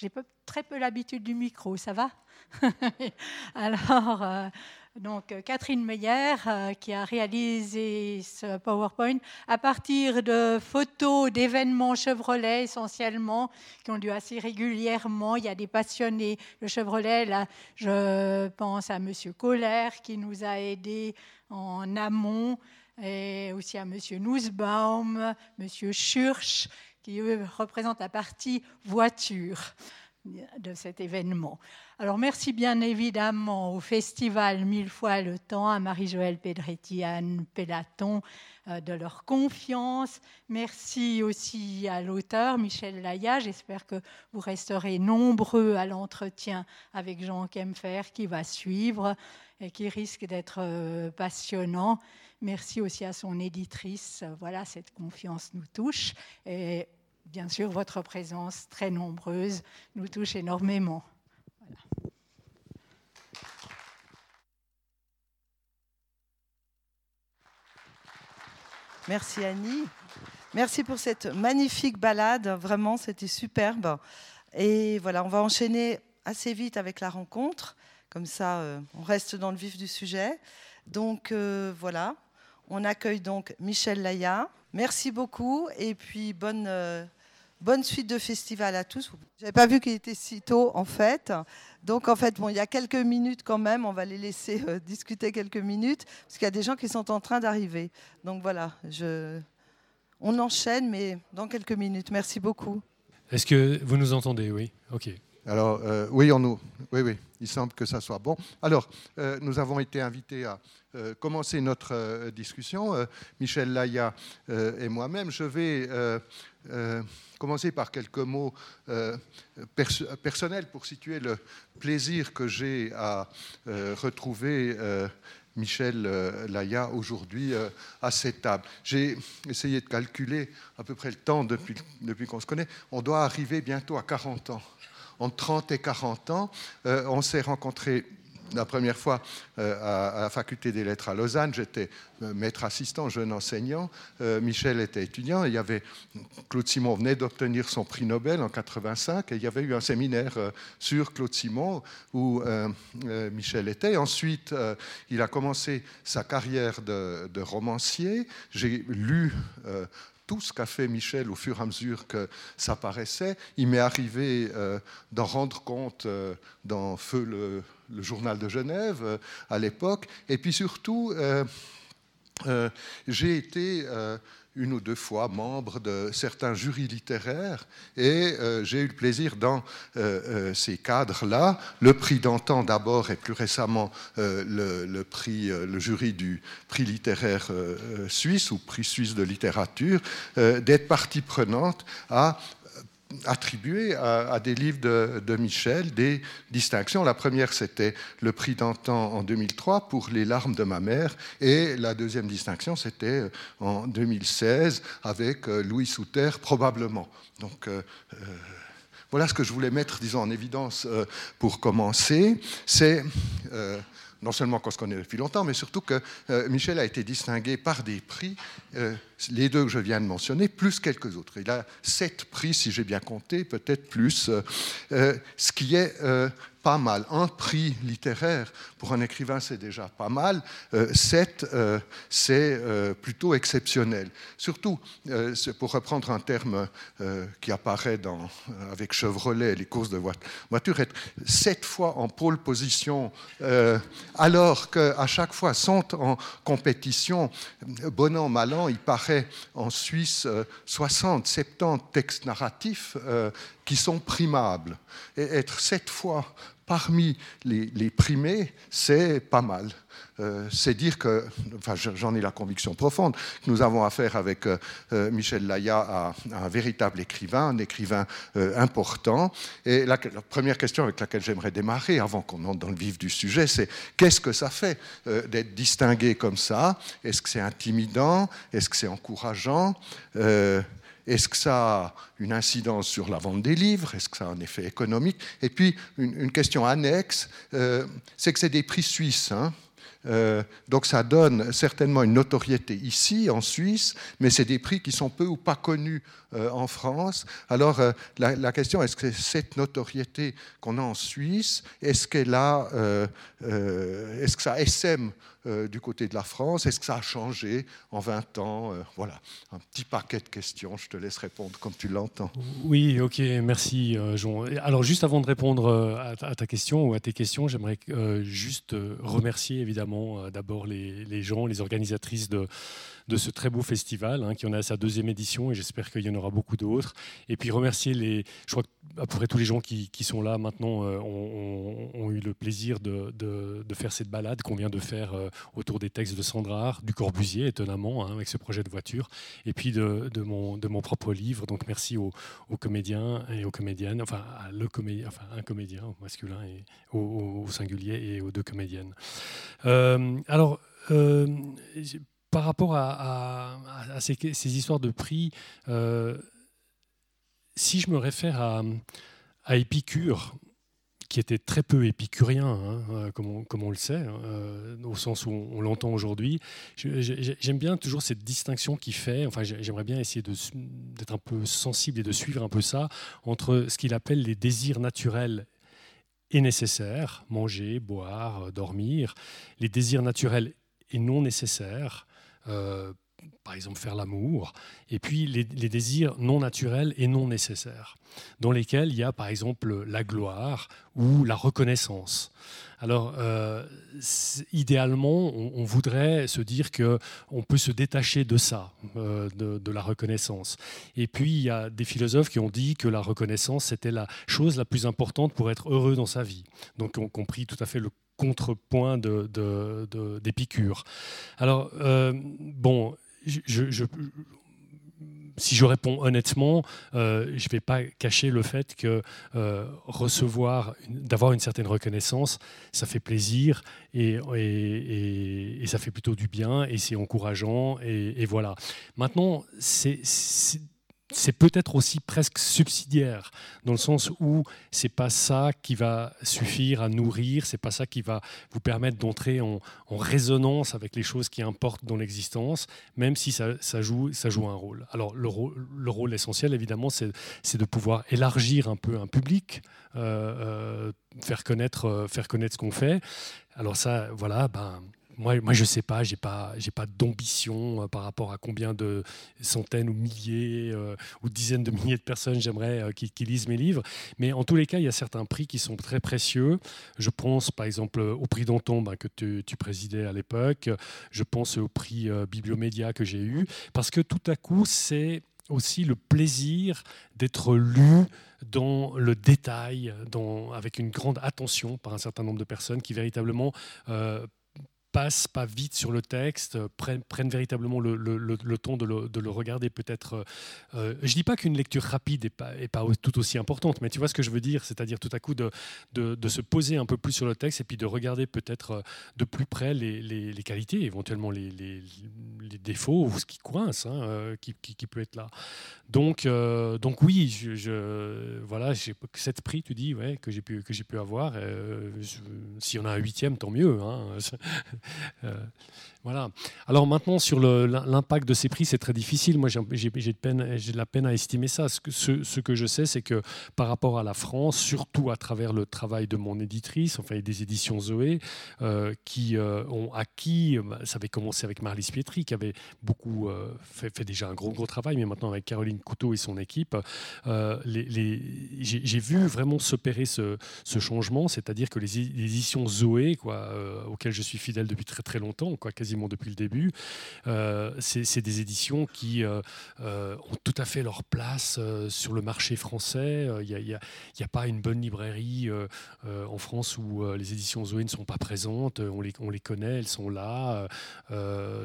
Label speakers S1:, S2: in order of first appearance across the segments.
S1: J'ai très peu l'habitude du micro, ça va? Alors, euh, donc Catherine Meyer euh, qui a réalisé ce PowerPoint à partir de photos d'événements Chevrolet essentiellement qui ont lieu assez régulièrement. Il y a des passionnés de Chevrolet. Là, je pense à Monsieur Kohler qui nous a aidés en amont et aussi à Monsieur Nussbaum, Monsieur Schurch qui représente la partie voiture de cet événement. Alors merci bien évidemment au festival Mille fois le temps, à Marie-Joëlle Pedretti, à Anne Pellaton euh, de leur confiance. Merci aussi à l'auteur Michel Laya. J'espère que vous resterez nombreux à l'entretien avec Jean Kempfer qui va suivre et qui risque d'être euh, passionnant. Merci aussi à son éditrice. Voilà, cette confiance nous touche. Et bien sûr, votre présence très nombreuse nous touche énormément.
S2: Merci Annie. Merci pour cette magnifique balade. Vraiment, c'était superbe. Et voilà, on va enchaîner assez vite avec la rencontre. Comme ça, euh, on reste dans le vif du sujet. Donc euh, voilà, on accueille donc Michel Laya. Merci beaucoup et puis bonne, euh, bonne suite de festival à tous. Je n'avais pas vu qu'il était si tôt en fait. Donc en fait, bon, il y a quelques minutes quand même, on va les laisser euh, discuter quelques minutes parce qu'il y a des gens qui sont en train d'arriver. Donc voilà, on enchaîne mais dans quelques minutes. Merci beaucoup.
S3: Est-ce que vous nous entendez? Oui, ok.
S4: Alors, euh, oui, on nous, oui, oui, il semble que ça soit bon. Alors, euh, nous avons été invités à euh, commencer notre discussion, Michel Laya et moi-même. Je vais commencer par quelques mots personnels pour situer le plaisir que j'ai à retrouver. Michel Laya aujourd'hui à cette table. J'ai essayé de calculer à peu près le temps depuis, depuis qu'on se connaît. On doit arriver bientôt à 40 ans entre 30 et 40 ans. Euh, on s'est rencontrés la première fois euh, à, la faculté des lettres à Lausanne, j'étais euh, maître assistant, jeune enseignant. Michel était étudiant. il y avait Claude Simon venait d'obtenir son prix Nobel en 85 et il y avait eu un séminaire sur Claude Simon où Michel était. Ensuite, il a commencé sa carrière de, de romancier. J'ai lu tout ce qu'a fait Michel au fur et à mesure que ça paraissait. Il m'est arrivé euh, d'en rendre compte euh, dans Feu, le, journal de Genève, euh, à l'époque. Et puis surtout, j'ai été une ou deux fois membre de certains jurys littéraires et euh, j'ai eu le plaisir dans euh, euh, ces cadres-là, le prix d'antan d'abord et plus récemment le, le, jury du prix littéraire suisse ou prix suisse de littérature, d'être partie prenante à attribué à, des livres de, Michel des distinctions. La première, c'était le prix d'antan en 2003 pour Les larmes de ma mère, et la deuxième distinction, c'était euh, en 2016 avec euh, Louis Souter, probablement. Donc, euh, voilà ce que je voulais mettre, disons, en évidence pour commencer. C'est non seulement qu'on se connaît depuis longtemps, mais surtout que Michel a été distingué par des prix, les deux que je viens de mentionner, plus quelques autres. Il a sept prix, si j'ai bien compté, peut-être plus, euh, ce qui est pas mal. Un prix littéraire pour un écrivain, c'est déjà pas mal. Euh, sept, euh, c'est euh, plutôt exceptionnel. Surtout, pour reprendre un terme qui apparaît avec Chevrolet, les courses de voiture, être sept fois en pôle position, alors qu'à chaque fois sont en compétition, bon an, mal an, il paraît en Suisse 60, 70 textes narratifs qui sont primables. Et être sept fois parmi les, primés, c'est pas mal. Euh, c'est dire que, enfin, j'en ai la conviction profonde, que nous avons affaire avec euh, euh, Michel Laya à, un véritable écrivain, un écrivain important. Et la, première question avec laquelle j'aimerais démarrer, avant qu'on entre dans le vif du sujet, c'est qu'est-ce que ça fait d'être distingué comme ça? Est-ce que c'est intimidant? Est-ce que c'est encourageant? Est-ce que ça a une incidence sur la vente des livres? Est-ce que ça a un effet économique? Et puis, une, question annexe, euh, c'est que c'est des prix suisses. Hein. Euh, donc ça donne certainement une notoriété ici, en Suisse, mais c'est des prix qui sont peu ou pas connus euh, en France. Alors euh, la, question, est-ce que cette notoriété qu'on a en Suisse, est-ce qu'elle a, est-ce que ça SM du côté de la France Est-ce que ça a changé en 20 ans Voilà, un petit paquet de questions. Je te laisse répondre comme tu l'entends.
S3: Oui, ok, merci Jean. Alors juste avant de répondre à ta question ou à tes questions, j'aimerais juste remercier évidemment d'abord les, les gens, les organisatrices de de ce très beau festival hein, qui en a sa deuxième édition et j'espère qu'il y en aura beaucoup d'autres. Et puis remercier les, je crois à peu près tous les gens qui, sont là maintenant euh, ont, eu le plaisir de, faire cette balade qu'on vient de faire euh, autour des textes de Sandrard, du Corbusier étonnamment hein, avec ce projet de voiture et puis de, mon, de mon propre livre. Donc merci aux, comédiens et aux comédiennes, enfin, à le enfin un comédien au masculin et au, singulier et aux deux comédiennes. Euh, alors par rapport à, ces, histoires de prix, euh, si je me réfère à, Épicure, qui était très peu épicurien, hein, euh, comme, on, le sait, euh, au sens où on, l'entend aujourd'hui. J'aime bien toujours cette distinction qu'il fait, enfin j'aimerais bien essayer d'être un peu sensible et de suivre un peu ça, entre ce qu'il appelle les désirs naturels et nécessaires, manger, boire, dormir, les désirs naturels et non nécessaires, par exemple faire l'amour, et puis les, désirs non naturels et non nécessaires, dans lesquels il y a par exemple la gloire ou la reconnaissance. Alors, euh, idéalement, on, voudrait se dire que on peut se détacher de ça, euh, de, la reconnaissance. Et puis, il y a des philosophes qui ont dit que la reconnaissance, c'était la chose la plus importante pour être heureux dans sa vie. Donc, on compris tout à fait le contrepoint d'Épicure. De, Alors, euh, bon, si je réponds honnêtement, euh, je ne vais pas cacher le fait que euh, recevoir, d'avoir une certaine reconnaissance, ça fait plaisir et, et, ça fait plutôt du bien et c'est encourageant et, voilà. Maintenant, c'est peut-être aussi presque subsidiaire, dans le sens où c'est pas ça qui va suffire à nourrir, c'est pas ça qui va vous permettre d'entrer en, résonance avec les choses qui importent dans l'existence, même si ça, joue, ça joue un rôle. Alors le, rôle, essentiel, évidemment, c'est de pouvoir élargir un peu un public, euh, euh, faire, connaître, euh, faire connaître ce qu'on fait. Alors ça, voilà, ben, moi, moi, je sais pas, je n'ai pas, pas d'ambition euh, par rapport à combien de centaines ou milliers euh, ou dizaines de milliers de personnes j'aimerais euh, qui, lisent mes livres. Mais en tous les cas, il y a certains prix qui sont très précieux. Je pense par exemple au prix Danton ben, que tu, présidais à l'époque. Je pense au prix Bibliomédia que j'ai eu. Parce que tout à coup, c'est aussi le plaisir d'être lu dans le détail, dans, avec une grande attention par un certain nombre de personnes qui véritablement passent pas vite sur le texte, euh, prennent, véritablement le, le, temps de le, de le regarder peut-être. Euh, euh je dis pas qu'une lecture rapide n'est pas, est pas tout aussi importante, mais tu vois ce que je veux dire, c'est-à-dire tout à coup de, de, se poser un peu plus sur le texte et puis de regarder peut-être euh, de plus près les, les, qualités, éventuellement les, les, défauts ou ce qui coince, hein, qui, qui, peut être là. Donc, donc oui, je, je voilà, cette prix, tu dis, ouais, que j'ai pu, pu avoir. si on a un huitième, tant mieux. Hein. euh, voilà. Alors maintenant, sur l'impact de ces prix, c'est très difficile. Moi, j'ai de, la peine à estimer ça. Ce que, je sais, c'est que par rapport à la France, surtout à travers le travail de mon éditrice, enfin des éditions Zoé, euh, qui euh, ont acquis, ça avait commencé avec Marlise Pietri, qui avait beaucoup fait, fait, déjà un gros, gros travail, mais maintenant avec Caroline Couteau et son équipe, j'ai vu vraiment s'opérer ce, changement, c'est-à-dire que les, éditions Zoé, quoi, auxquelles je suis fidèle depuis très très longtemps, quoi, depuis le début. Euh, c'est des éditions qui euh, euh, ont tout à fait leur place sur le marché français. Il n'y a, pas une bonne librairie en France où les éditions Zoé ne sont pas présentes. On les, on les connaît, elles sont là.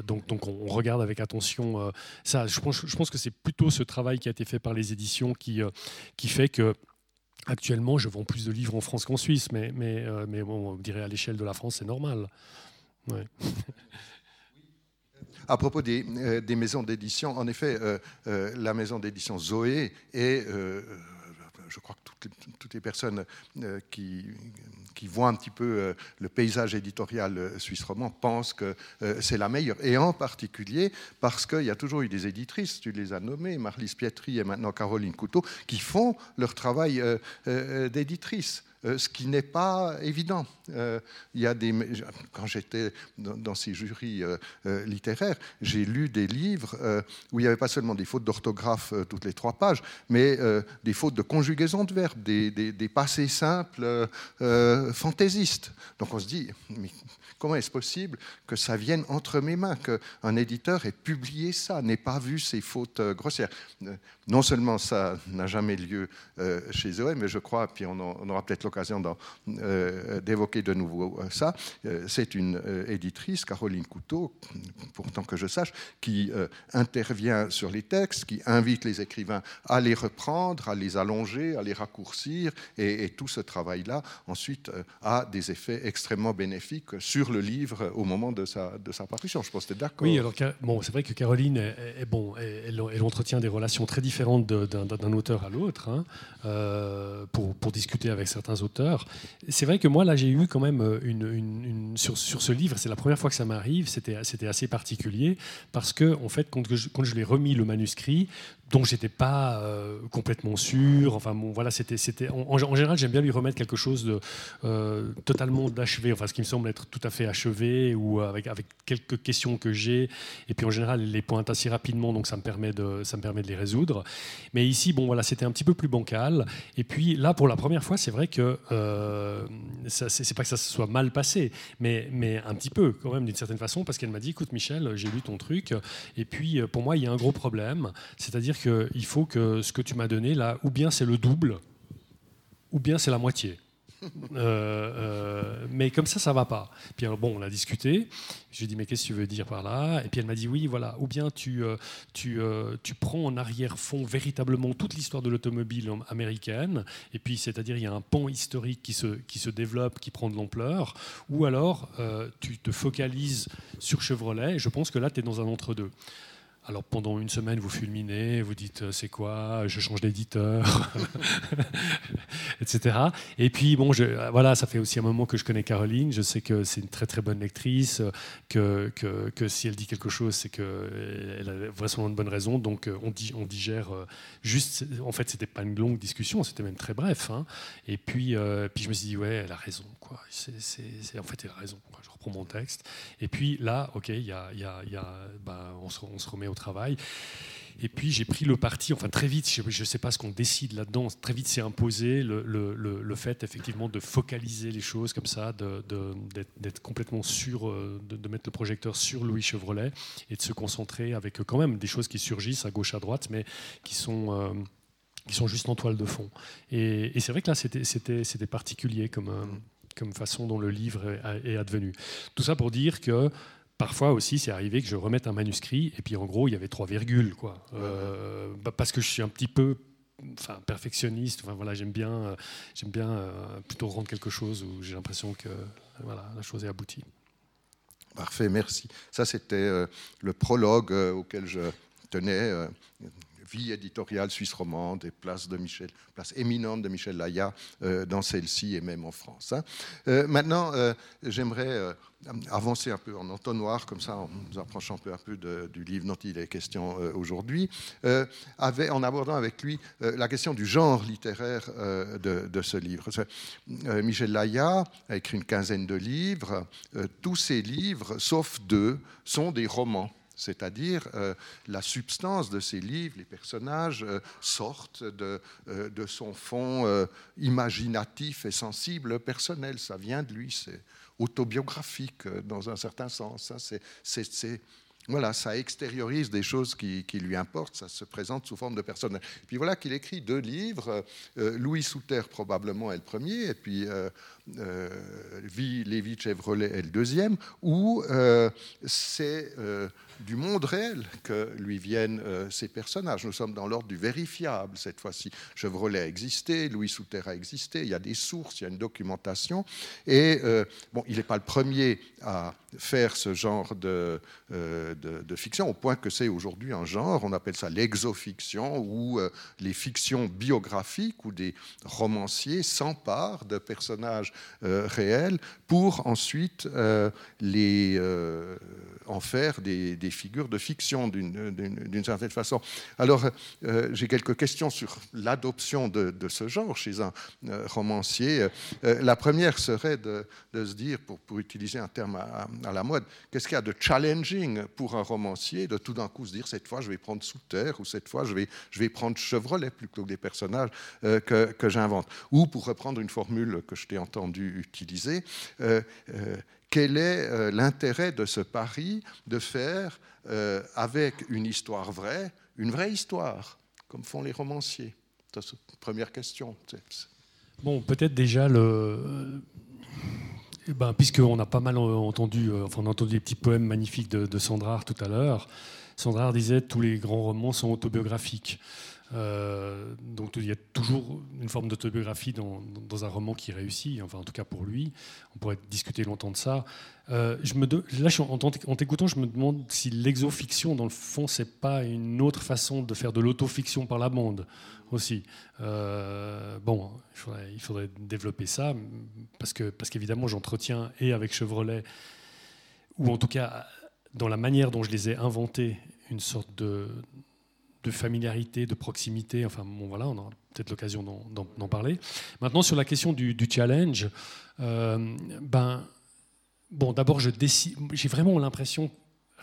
S3: donc, on, regarde avec attention ça. Je pense, que c'est plutôt ce travail qui a été fait par les éditions qui, fait que Actuellement, je vends plus de livres en France qu'en Suisse, mais, on dirait à l'échelle de la France, c'est normal.
S4: À propos des, euh, des maisons d'édition, en effet, euh, euh, la maison d'édition Zoé est je crois que toutes les, personnes qui, qui, voient un petit peu le paysage éditorial suisse roman pensent que c'est la meilleure. Et en particulier parce qu'il y a toujours eu des éditrices, tu les as nommées, Marlise Pietri et maintenant Caroline Couteau, qui font leur travail d'éditrice. Euh, ce qui n'est pas évident. Euh, il y a des, quand j'étais dans, ces jurys euh, littéraires, j'ai lu des livres où il n'y avait pas seulement des fautes d'orthographe toutes les trois pages, mais des fautes de conjugaison de verbes, des, passés simples fantaisistes. Donc on se dit, mais comment est-ce possible que ça vienne entre mes mains, qu'un éditeur ait publié ça, n'ait pas vu ces fautes grossières? Non seulement ça n'a jamais lieu chez eux, mais je crois, puis on, on aura peut-être l'occasion euh, d'évoquer de nouveau euh, ça. Euh, c'est une éditrice, Caroline Couteau, pourtant que je sache, qui intervient sur les textes, qui invite les écrivains à les reprendre, à les allonger, à les raccourcir, et, tout ce travail-là, ensuite, a des effets extrêmement bénéfiques sur le livre au moment de sa, de sa parution. Je pense que tu es d'accord.
S3: Oui, alors bon, c'est vrai que Caroline, est, bon, elle, entretient des relations très différentes d'un auteur à l'autre, hein, pour, pour discuter avec certains auteurs. C'est vrai que moi, là, j'ai eu quand même euh, une, sur, ce livre, c'est la première fois que ça m'arrive, c'était assez particulier, parce que, en fait, quand je, quand je l'ai remis le manuscrit, dont j'étais pas euh, complètement sûr. Enfin bon, voilà, c'était, c'était. En, général, j'aime bien lui remettre quelque chose de euh, totalement d'achevé, enfin ce qui me semble être tout à fait achevé ou avec quelques questions que j'ai. Et puis en général, elle les pointe assez rapidement, donc ça me permet de ça me permet de les résoudre. Mais ici, bon voilà, c'était un petit peu plus bancal. Et puis là, pour la première fois, c'est vrai que euh, ça, c'est, pas que ça se soit mal passé, mais mais un petit peu quand même d'une certaine façon, parce qu'elle m'a dit, écoute Michel, j'ai lu ton truc, et puis pour moi, il y a un gros problème, c'est-à-dire qu'il faut que ce que tu m'as donné là, ou bien c'est le double, ou bien c'est la moitié. Euh, euh, mais comme ça, ça va pas. Puis bon, on a discuté. Je lui ai dit, mais qu'est-ce que tu veux dire par là? Et puis elle m'a dit, oui, voilà. Ou bien tu, euh, tu, tu prends en arrière-fond véritablement toute l'histoire de l'automobile américaine, et puis c'est-à-dire il y a un pont historique qui se, qui se développe, qui prend de l'ampleur, ou alors tu te focalises sur Chevrolet, et je pense que là, tu es dans un entre-deux. Alors pendant une semaine, vous fulminez, vous dites euh, c'est quoi, je change d'éditeur, etc. Et puis bon, je, euh, voilà, ça fait aussi un moment que je connais Caroline. Je sais que c'est une très très bonne lectrice, que, que, que si elle dit quelque chose, c'est qu'elle a vraiment une bonne raison. Donc euh, on, dit, on digère juste. En fait, c'était pas une longue discussion, c'était même très bref. Hein. Et puis, puis je me suis dit ouais, elle a raison. Quoi. en fait, elle a raison. Je reprends mon texte. Et puis là, ok, y a, y a, y a bah, on, se, on se remet au travail. Et puis j'ai pris le parti, enfin très vite, je ne sais pas ce qu'on décide là-dedans, très vite c'est imposé le, le, le, fait effectivement de focaliser les choses comme ça, d'être complètement sûr, euh, de, mettre le projecteur sur Louis Chevrolet et de se concentrer avec quand même des choses qui surgissent à gauche, à droite, mais qui sont... Euh, qui sont juste en toile de fond. Et, c'est vrai que là, c'était particulier comme, euh, comme façon dont le livre est advenu. Tout ça pour dire que Parfois aussi, c'est arrivé que je remette un manuscrit et puis en gros, il y avait trois virgules, quoi. Euh, bah, parce que je suis un petit peu enfin, perfectionniste. Voilà, j'aime bien, euh, bien euh, plutôt rendre quelque chose où j'ai l'impression que voilà, la chose est aboutie.
S4: Parfait, merci. Ça, c'était le prologue auquel je tenais vie éditoriale suisse romande et place, éminente de Michel Laya euh, dans celle-ci et même en France. Hein. Euh, maintenant, euh, j'aimerais avancer un peu en entonnoir, comme ça, en nous approchant un peu, du livre dont il est question aujourd'hui, en abordant avec lui la question du genre littéraire de, ce livre. Michel Laya a écrit une quinzaine de livres. tous ces livres, sauf deux, sont des romans c'est-à-dire euh, la substance de ces livres, les personnages euh, sortent de, euh, de, son fond imaginatif et sensible personnel. Ça vient de lui, c'est autobiographique dans un certain sens. Ça extériorise des choses qui, lui importent, ça se présente sous forme de personnel. Puis voilà qu'il écrit deux livres, Louis Souter probablement est le premier, et puis Lévi Chevrolet est le deuxième, où euh, c'est du monde réel que lui viennent ces personnages. Nous sommes dans l'ordre du vérifiable cette fois-ci. Chevrolet a existé, Louis Souter a existé, il y a des sources, il y a une documentation, et bon, il n'est pas le premier à faire ce genre de de, fiction, au point que c'est aujourd'hui un genre, on appelle ça l'exofiction, ou les fictions biographiques, où des romanciers s'emparent de personnages réels pour ensuite les, en faire des, figures de fiction d'une certaine façon. Alors, j'ai quelques questions sur l'adoption de, ce genre chez un romancier. la première serait de, se dire, pour, pour utiliser un terme à, la mode, qu'est-ce qu'il y a de challenging pour un romancier de tout d'un coup se dire cette fois je vais prendre sous terre ou cette fois je vais, je vais prendre Chevrolet plutôt que des personnages euh, que, que j'invente. Ou pour reprendre une formule que je t'ai entendu utiliser, euh, euh, quel est l'intérêt de ce pari de faire avec une histoire vraie, une vraie histoire, comme font les romanciers? Première question.
S3: Bon, peut-être déjà le, eh ben, Puisqu'on a pas mal entendu, euh, enfin, on a entendu des petits poèmes magnifiques de, de Sandrard tout à l'heure. Sandrard disait tous les grands romans sont autobiographiques. Euh, donc il y a toujours une forme d'autobiographie dans, un roman qui réussit, enfin en tout cas pour lui. On pourrait discuter longtemps de ça. Euh, là, en t'écoutant, je me demande si l'exofiction, dans le fond, c'est pas une autre façon de faire de l'autofiction par la bande aussi. Euh, bon, il faudrait, développer ça parce que parce qu'évidemment, j'entretiens et avec Chevrolet ou en tout cas dans la manière dont je les ai inventés une sorte de de familiarité, de proximité. Enfin, bon, voilà, on aura peut-être l'occasion d'en parler. Maintenant, sur la question du, challenge, euh, ben, bon, d'abord, j'ai vraiment l'impression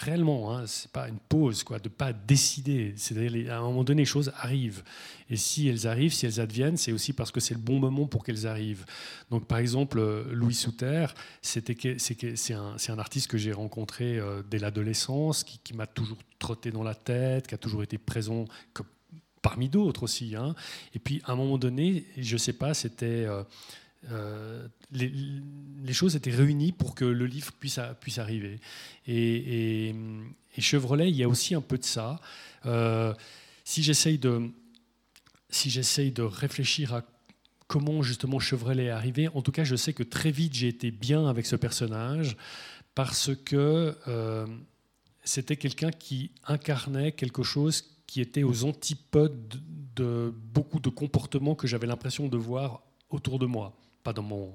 S3: réellement, hein, c'est pas une pause, quoi, de pas décider. C'est-à-dire, à un moment donné, les choses arrivent. Et si elles arrivent, si elles adviennent, c'est aussi parce que c'est le bon moment pour qu'elles arrivent. Donc, par exemple, euh, Louis Souter, c'est un, artiste que j'ai rencontré euh, dès l'adolescence, qui, m'a toujours trotté dans la tête, qui a toujours été présent parmi d'autres aussi. Hein. Et puis, à un moment donné, je sais pas, c'était euh, euh, les, choses étaient réunies pour que le livre puisse, arriver. Et, Chevrolet, il y a aussi un peu de ça. Euh, si j'essaye de, si de réfléchir à comment justement Chevrolet est arrivé, en tout cas, je sais que très vite j'ai été bien avec ce personnage parce que euh, c'était quelqu'un qui incarnait quelque chose qui était aux antipodes de beaucoup de comportements que j'avais l'impression de voir autour de moi pas dans mon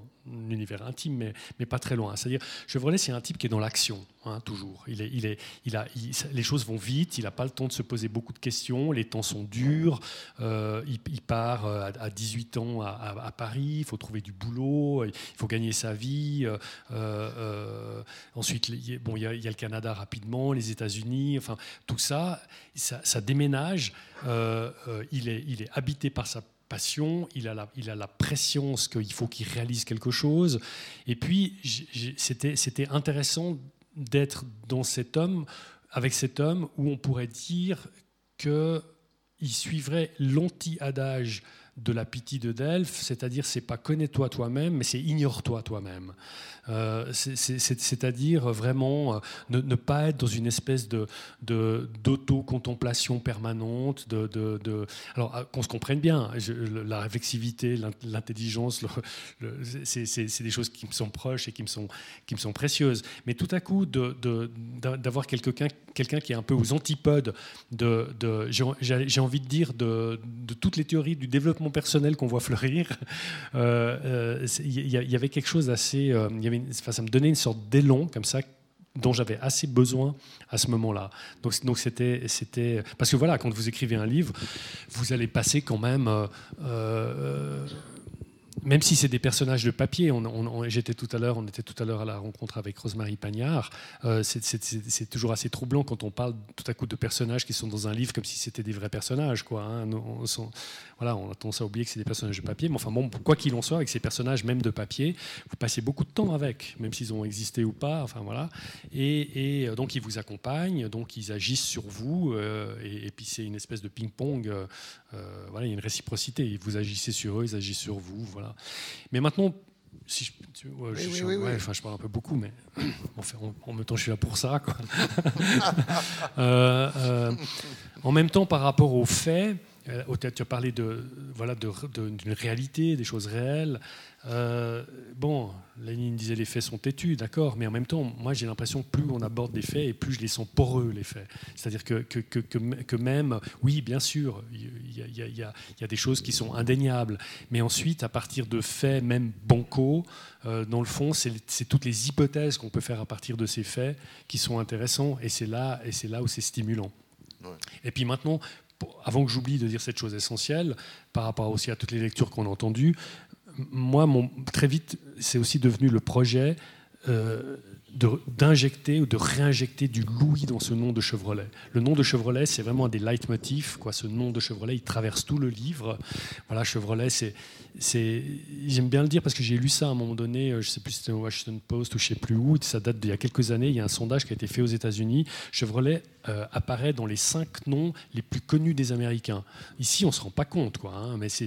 S3: univers intime, mais, mais pas très loin. C'est-à-dire, Chevrolet, c'est un type qui est dans l'action, hein, toujours. Il est, il est, il a, les choses vont vite, il n'a pas le temps de se poser beaucoup de questions, les temps sont durs, euh, il, part euh, à, 18 ans à, Paris, il faut trouver du boulot, il faut gagner sa vie. Euh, ensuite, bon, il y, a, le Canada rapidement, les États-Unis, enfin, tout ça, ça, ça déménage. il, est, il est habité par sa passion, il a la, il a la pression qu'il faut qu'il réalise quelque chose. Et puis, c'était intéressant d'être dans cet homme, avec cet homme, où on pourrait dire qu'il suivrait l'anti-adage de la pitié de Delphes, c'est-à-dire c'est pas connais-toi toi-même, mais c'est ignore-toi toi-même. Euh, c'est-à-dire vraiment euh, ne, pas être dans une espèce de d'auto-contemplation permanente. De, de, alors euh, qu'on se comprenne bien, la réflexivité, l'intelligence, c'est des choses qui me sont proches et qui me sont, qui me sont précieuses. Mais tout à coup, d'avoir quelqu'un quelqu'un qui est un peu aux antipodes de, j'ai envie de dire, de, toutes les théories du développement personnel qu'on voit fleurir. Il y, avait quelque chose d'assez, avait ça me donnait une sorte d'élan comme ça dont j'avais assez besoin à ce moment-là. Donc, c'était, parce que voilà, quand vous écrivez un livre, vous allez passer quand même euh, euh, même si c'est des personnages de papier, on, j'étais tout à l'heure, on était tout à l'heure à la rencontre avec Rosemary Pagnard. Euh, c'est, toujours assez troublant quand on parle tout à coup de personnages qui sont dans un livre comme si c'était des vrais personnages, quoi. Hein. On, voilà, on a tendance à oublier que c'est des personnages de papier. Mais enfin bon, quoi qu'il en soit, avec ces personnages même de papier, vous passez beaucoup de temps avec, même s'ils ont existé ou pas. Enfin voilà. Et, euh, donc ils vous accompagnent, donc ils agissent sur vous. Euh, et, puis c'est une espèce de ping-pong. voilà, il y a une réciprocité. Vous agissez sur eux, ils agissent sur vous. Voilà. Mais maintenant, si je, parle un peu beaucoup, mais en, même temps, je suis là pour ça. Quoi. Euh, euh, en même temps, par rapport aux faits, tu as parlé de, voilà, d'une réalité, des choses réelles. Euh, bon, Lénine disait les faits sont têtus, d'accord, mais en même temps, moi j'ai l'impression que plus on aborde des faits et plus je les sens poreux, les faits. C'est-à-dire que, que, que, que, même, oui, bien sûr, il y, y, y, a des choses qui sont indéniables, mais ensuite, à partir de faits, même bancaux, euh, dans le fond, c'est toutes les hypothèses qu'on peut faire à partir de ces faits qui sont intéressants, et c'est là, et là où c'est stimulant. Et puis maintenant, avant que j'oublie de dire cette chose essentielle, par rapport aussi à toutes les lectures qu'on a entendues, moi, très vite, c'est aussi devenu le projet euh, d'injecter ou de réinjecter du Louis dans ce nom de Chevrolet. Le nom de Chevrolet, c'est vraiment un des leitmotifs. Quoi. Ce nom de Chevrolet, il traverse tout le livre. Voilà, Chevrolet, c'est, c'est, j'aime bien le dire parce que j'ai lu ça à un moment donné, euh, je ne sais plus si c'était au Washington Post ou je ne sais plus où, ça date d'il y a quelques années, il y a un sondage qui a été fait aux États-Unis. Chevrolet euh, apparaît dans les cinq noms les plus connus des Américains. Ici, on ne se rend pas compte, quoi, hein, mais c'est,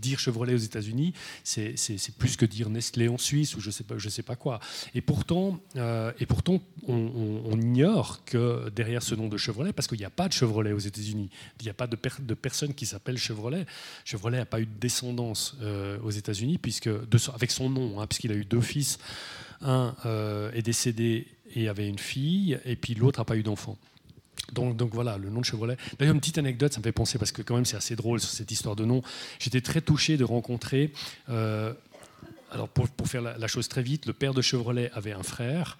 S3: dire Chevrolet aux États-Unis, c'est, plus que dire Nestlé en Suisse ou je ne sais, sais pas quoi. Et pourtant, euh, et pourtant on, ignore que derrière ce nom de Chevrolet, parce qu'il n'y a pas de Chevrolet aux États-Unis, il n'y a pas de, de personne qui s'appelle Chevrolet. Chevrolet n'a pas eu de descendance euh, aux États-Unis, puisque avec son nom, hein, puisqu'il a eu deux fils. Un est décédé et avait une fille, et puis l'autre n'a pas eu d'enfant. Donc, voilà, le nom de Chevrolet. D'ailleurs, une petite anecdote, ça me fait penser, parce que quand même c'est assez drôle sur cette histoire de nom. J'étais très touché de rencontrer, euh, alors pour, faire la, chose très vite, le père de Chevrolet avait un frère.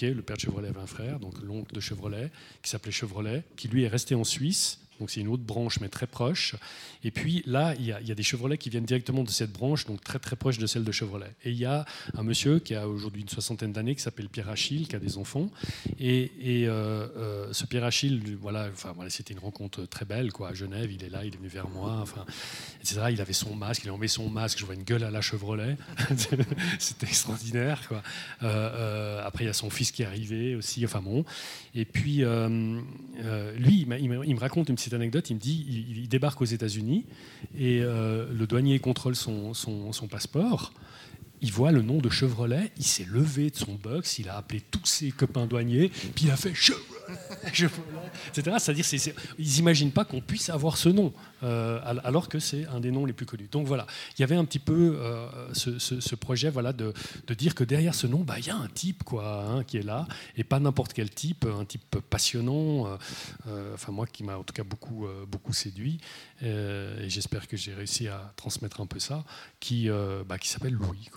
S3: Le père de Chevrolet avait un frère, donc l'oncle de Chevrolet, qui s'appelait Chevrolet, qui lui est resté en Suisse donc c'est une autre branche, mais très proche. Et puis là, il y, a, des Chevrolets qui viennent directement de cette branche, donc très très proche de celle de Chevrolet. Et il y a un monsieur qui a aujourd'hui une soixantaine d'années, qui s'appelle Pierre Achille, qui a des enfants. Et, euh, euh, ce Pierre Achille, voilà, enfin, voilà, c'était une rencontre très belle, quoi. À Genève, il est là, il est venu vers moi, enfin, etc. Il avait son masque, il a enlevé son masque, je vois une gueule à la Chevrolet. c'était extraordinaire, quoi. Euh, après, il y a son fils qui est arrivé aussi, enfin bon. Et puis, lui, il me raconte une petite anecdote, il me dit, il, débarque aux États-Unis et euh, le douanier contrôle son, son, passeport. Il voit le nom de Chevrolet, il s'est levé de son box, il a appelé tous ses copains douaniers, puis il a fait Chevrolet etc. C'est-à-dire, ils n'imaginent pas qu'on puisse avoir ce nom, euh, alors que c'est un des noms les plus connus. Donc voilà, il y avait un petit peu euh, ce, projet voilà, de, dire que derrière ce nom, bah, il y a un type quoi, hein, qui est là, et pas n'importe quel type, un type passionnant, euh, enfin moi qui m'a en tout cas beaucoup, beaucoup séduit, et j'espère que j'ai réussi à transmettre un peu ça, qui, bah, qui s'appelle Louis.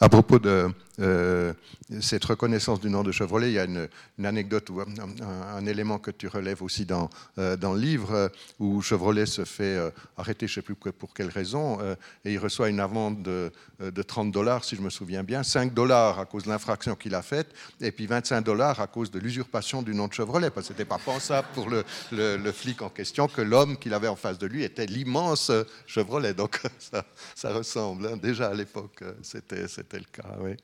S4: À propos de euh, cette reconnaissance du nom de Chevrolet, il y a une, anecdote ou un, élément que tu relèves aussi dans, euh, dans le livre euh, où Chevrolet se fait arrêter, je ne sais plus pour quelle raison, et il reçoit une amende de, de 30 dollars, si je me souviens bien, 5 dollars à cause de l'infraction qu'il a faite, et puis 25 dollars à cause de l'usurpation du nom de Chevrolet, parce que ce n'était pas pensable pour le, le, flic en question que l'homme qu'il avait en face de lui était l'immense Chevrolet. Donc ça, ça ressemble, hein. déjà à l'époque, c'était le cas. Oui.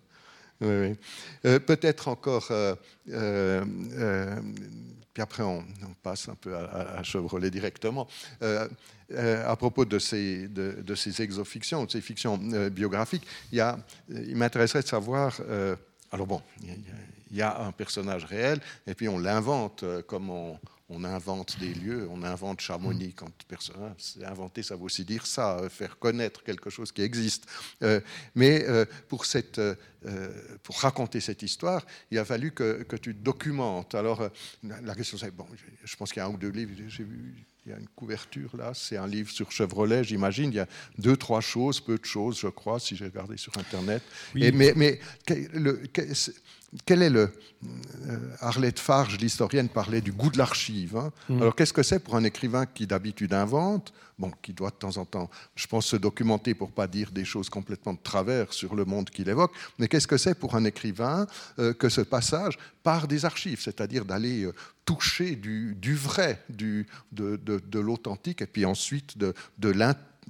S4: Oui, euh, Peut-être encore, euh, euh, puis après on, passe un peu à, Chevrolet directement. à propos de ces, de, ces exofictions, de ces fictions biographiques, il, il m'intéresserait de savoir. alors bon, il y, a un personnage réel, et puis on l'invente comme on, on invente des lieux, on invente Chamonix quand personne. Hein, inventer, ça veut aussi dire ça, euh, faire connaître quelque chose qui existe. Euh, mais euh, pour, cette, pour raconter cette histoire, il a fallu que, tu documentes. Alors, la question c'est bon, je pense qu'il y a un ou deux livres, j'ai vu. Il y a une couverture là, c'est un livre sur Chevrolet, j'imagine. Il y a deux, trois choses, peu de choses, je crois, si j'ai regardé sur Internet. Et, mais, mais le, quel est le. Euh, Arlette Farge, l'historienne, parlait du goût de l'archive. Hein. Mm. Alors, qu'est-ce que c'est pour un écrivain qui d'habitude invente, bon, qui doit de temps en temps, je pense, se documenter pour pas dire des choses complètement de travers sur le monde qu'il évoque, mais qu'est-ce que c'est pour un écrivain euh, que ce passage par des archives, c'est-à-dire d'aller euh, toucher du, vrai, du, de, de, l'authentique, et puis ensuite de, de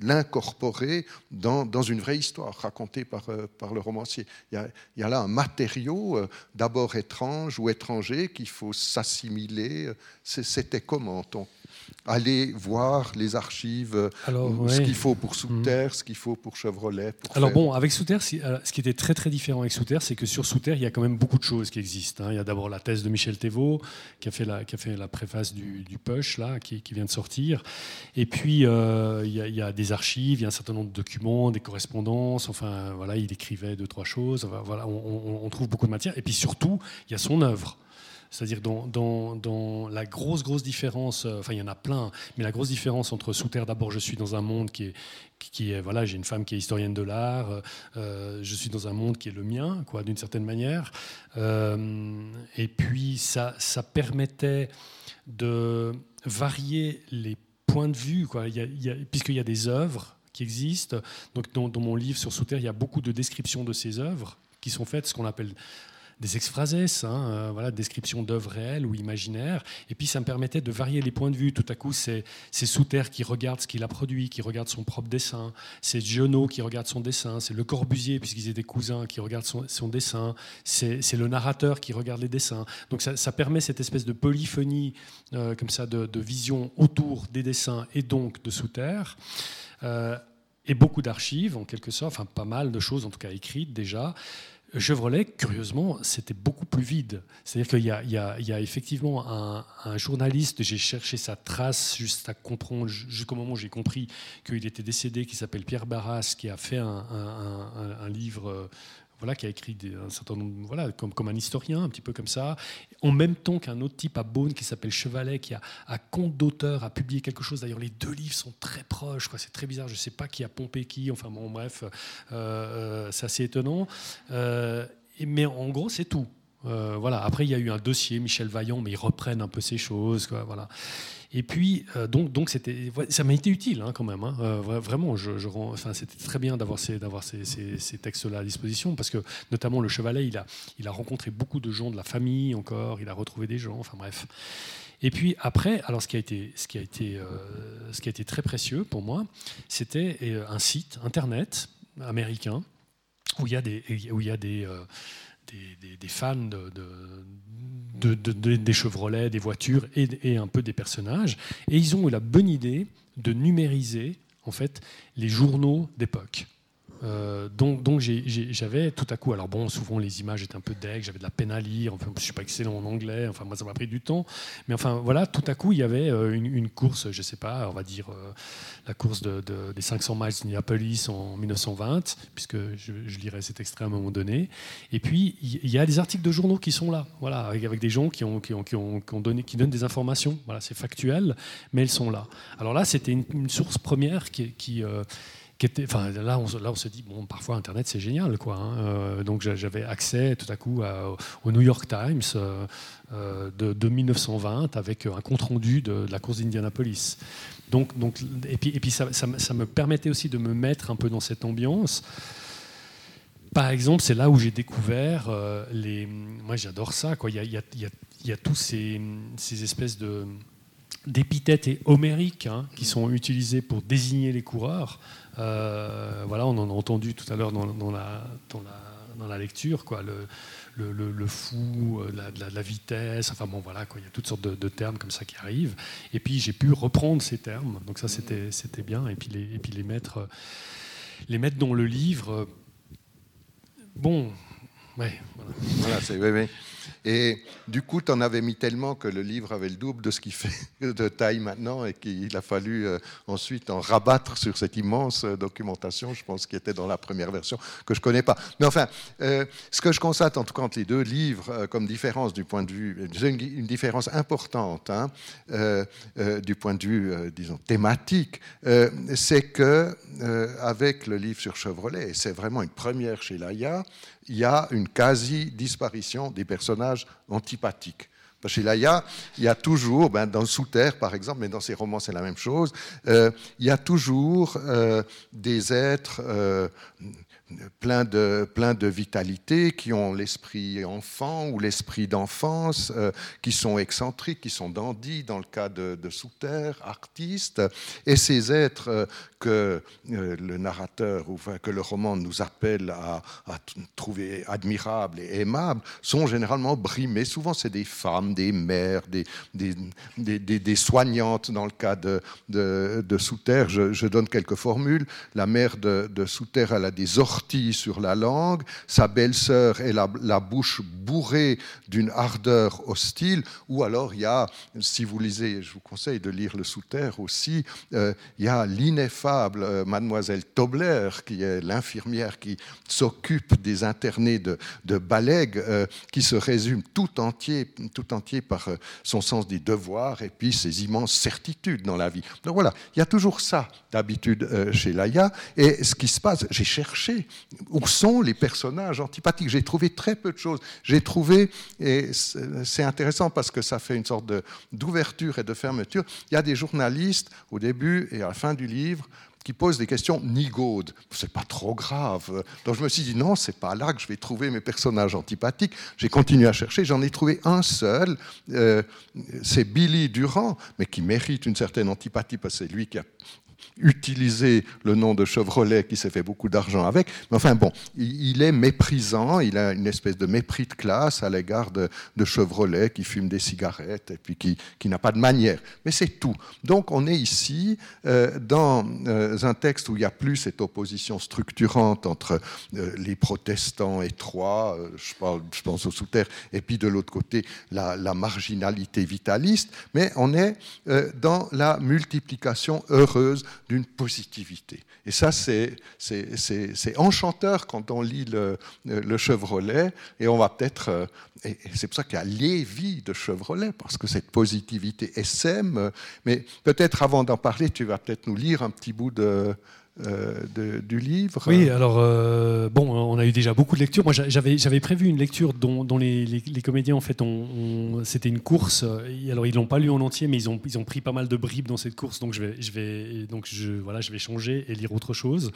S4: l'incorporer dans, dans, une vraie histoire racontée par, euh, par le romancier. Il y, a, là un matériau euh, d'abord étrange ou étranger qu'il faut s'assimiler. C'était comment aller voir les archives, Alors, ce qu'il faut pour Souterre, ce qu'il faut pour Chevrolet.
S3: Alors bon, avec Souterre, ce qui était très très différent avec Souterre, c'est que sur Souterre, il y a quand même beaucoup de choses qui existent. Hein. Il y a d'abord la thèse de Michel Thévaux, qui a fait la, qui a fait la préface du, Push, là, qui, vient de sortir. Et puis, il, y a, des archives, il y a un certain nombre de documents, des correspondances. Enfin, voilà, il écrivait deux, trois choses. voilà, on, on trouve beaucoup de matière. Et puis surtout, il y a son œuvre. C'est-à-dire dans, la grosse, grosse différence, euh, enfin il y en a plein, mais la grosse différence entre Sous Terre, d'abord je suis dans un monde qui est, voilà, j'ai une femme qui est historienne de l'art, euh, euh, je suis dans un monde qui est le mien, quoi, d'une certaine manière. et puis ça, ça permettait de varier les points de vue, quoi. puisqu'il y a des œuvres qui existent. Donc dans, dans mon livre sur Sous Terre, il y a beaucoup de descriptions de ces œuvres qui sont faites, ce qu'on appelle des exphrases, hein, euh, voilà, description d'œuvres réelles ou imaginaires. Et puis ça me permettait de varier les points de vue. Tout à coup, c'est Sous-Terre qui regarde ce qu'il a produit, qui regarde son propre dessin. C'est Giono qui regarde son dessin. C'est Le Corbusier, puisqu'ils étaient cousins, qui regarde son, dessin. C'est le narrateur qui regarde les dessins. Donc ça, permet cette espèce de polyphonie, euh, comme ça, de, vision autour des dessins et donc de Sous-Terre. Euh, et beaucoup d'archives, en quelque sorte, enfin pas mal de choses, en tout cas écrites déjà. Chevrolet, curieusement, c'était beaucoup plus vide. C'est-à-dire qu'il y, y, a effectivement un, journaliste, j'ai cherché sa trace juste comprendre, jusqu'au moment où j'ai compris qu'il était décédé, qui s'appelle Pierre Barras, qui a fait un, un livre voilà, qui a écrit un certain nombre, voilà, comme, comme un historien, un petit peu comme ça, en même temps qu'un autre type à Beaune qui s'appelle Chevalet, qui a, à compte d'auteur, a publié quelque chose. D'ailleurs, les deux livres sont très proches, c'est très bizarre, je ne sais pas qui a pompé qui, enfin bon, bref, euh, euh, c'est assez étonnant. Euh, mais en gros, c'est tout. voilà. Après, il y a eu un dossier, Michel Vaillant, mais ils reprennent un peu ces choses. Quoi, voilà. Et puis, euh, donc, donc ça m'a été utile hein, quand même. Hein. Euh, vraiment, c'était très bien d'avoir ces, d'avoir ces, ces, textes-là à disposition parce que, notamment, le chevalet, il a, il a rencontré beaucoup de gens de la famille encore, il a retrouvé des gens, enfin bref. Et puis après, alors ce qui a été, ce qui a été, euh, ce qui a été très précieux pour moi, c'était un site internet américain où il y a des, où il y a des des, fans de, des Chevrolets, des voitures et, et, un peu des personnages. Et ils ont eu la bonne idée de numériser en fait les journaux d'époque. Euh, donc, j'avais tout à coup, alors bon, souvent les images étaient un peu deck, j'avais de la peine à lire, enfin, je suis pas excellent en anglais, enfin moi ça m'a pris du temps, mais enfin voilà, tout à coup il y avait euh, une, course, je sais pas, on va dire euh, la course de, des 500 miles de Minneapolis en 1920, puisque je, lirai cet extrait à un moment donné, et puis il y a des articles de journaux qui sont là, voilà, avec, des gens qui donnent des informations, voilà, c'est factuel, mais elles sont là. Alors là, c'était une, source première qui là, on, se dit, bon, parfois Internet, c'est génial. Quoi, hein. euh, donc j'avais accès tout à coup au New York Times euh, euh, de, 1920 avec un compte-rendu de, la course d'Indianapolis. Donc, et puis, et ça, me permettait aussi de me mettre un peu dans cette ambiance. Par exemple, c'est là où j'ai découvert les. Moi, j'adore ça. Quoi. Il, y a, tous ces, ces espèces de d'épithètes homériques hein, qui sont utilisées pour désigner les coureurs. Euh, voilà, on en a entendu tout à l'heure dans, la, dans, la, lecture, quoi, le, le, le, fou, euh, la, la, vitesse, enfin bon voilà, quoi, il y a toutes sortes de, termes comme ça qui arrivent. Et puis j'ai pu reprendre ces termes, donc ça c'était, c'était bien, et puis, les, et puis les, mettre, les mettre dans le livre. Bon, ouais,
S4: voilà. voilà c'est, oui, oui. Et du coup, tu en avais mis tellement que le livre avait le double de ce qu'il fait de taille maintenant et qu'il a fallu euh, ensuite en rabattre sur cette immense euh, documentation, je pense, qui était dans la première version, que je ne connais pas. Mais enfin, euh, ce que je constate en tout cas entre les deux livres, comme différence du point de vue, une, différence importante hein, du point de vue, disons, thématique, c'est que avec le livre sur Chevrolet, et c'est vraiment une première chez Laïa, il y a une quasi-disparition des personnages antipathiques. Chez Laïa, il y a toujours, ben, dans Sous-Terre par exemple, mais dans ses romans c'est la même chose, euh, il y a toujours euh, des êtres euh, plein de, plein de vitalité, qui ont l'esprit enfant ou l'esprit d'enfance, euh, qui sont excentriques, qui sont dandys dans le cas de, de Souter, artistes, et ces êtres euh, que euh, le narrateur ou que le roman nous appelle à, trouver admirables et aimables sont généralement brimés. Souvent, c'est des femmes, des mères, des, des, des, des, soignantes dans le cas de, de, de Souter. Je, donne quelques formules. La mère de, de Souter, elle a des sur la langue, sa belle-sœur est la, bouche bourrée d'une ardeur hostile, ou alors il y a, si vous lisez, je vous conseille de lire le Souter aussi, euh, il y a l'ineffable euh, mademoiselle Tobler, qui est l'infirmière qui s'occupe des internés de, de Balègue, euh, qui se résume tout entier, tout entier par son sens des devoirs et puis ses immenses certitudes dans la vie. Donc voilà, il y a toujours ça d'habitude chez Laïa, et ce qui se passe, j'ai cherché où sont les personnages antipathiques? J'ai trouvé très peu de choses. J'ai trouvé, et c'est intéressant parce que ça fait une sorte d'ouverture et de fermeture, il y a des journalistes au début et à la fin du livre qui posent des questions nigaudes. C'est pas trop grave. Donc je me suis dit non, c'est pas là que je vais trouver mes personnages antipathiques. J'ai continué à chercher, j'en ai trouvé un seul. Euh, c'est Billy Durand, mais qui mérite une certaine antipathie parce que c'est lui qui a utiliser le nom de Chevrolet qui s'est fait beaucoup d'argent avec. Mais enfin bon, il est méprisant, il a une espèce de mépris de classe à l'égard de, Chevrolet qui fume des cigarettes et puis qui, qui n'a pas de manière. Mais c'est tout. Donc on est ici euh, dans euh, un texte où il n'y a plus cette opposition structurante entre euh, les protestants étroits, je, parle, je pense au sous-terre, et puis de l'autre côté la, marginalité vitaliste, mais on est dans la multiplication heureuse d'une positivité. Et ça, c'est enchanteur quand on lit le, le Chevrolet, et on va peut-être... Euh, et c'est pour ça qu'il y a vies de Chevrolet, parce que cette positivité SM, mais peut-être avant d'en parler, tu vas peut-être nous lire un petit bout de, euh, du livre
S3: Oui, alors, euh, bon, on a eu déjà beaucoup de lectures. Moi, j'avais prévu une lecture dont, les, comédiens, en fait, c'était une course. Alors, ils l'ont pas lu en entier, mais ils ont, pris pas mal de bribes dans cette course. Donc, je vais, changer et lire autre chose.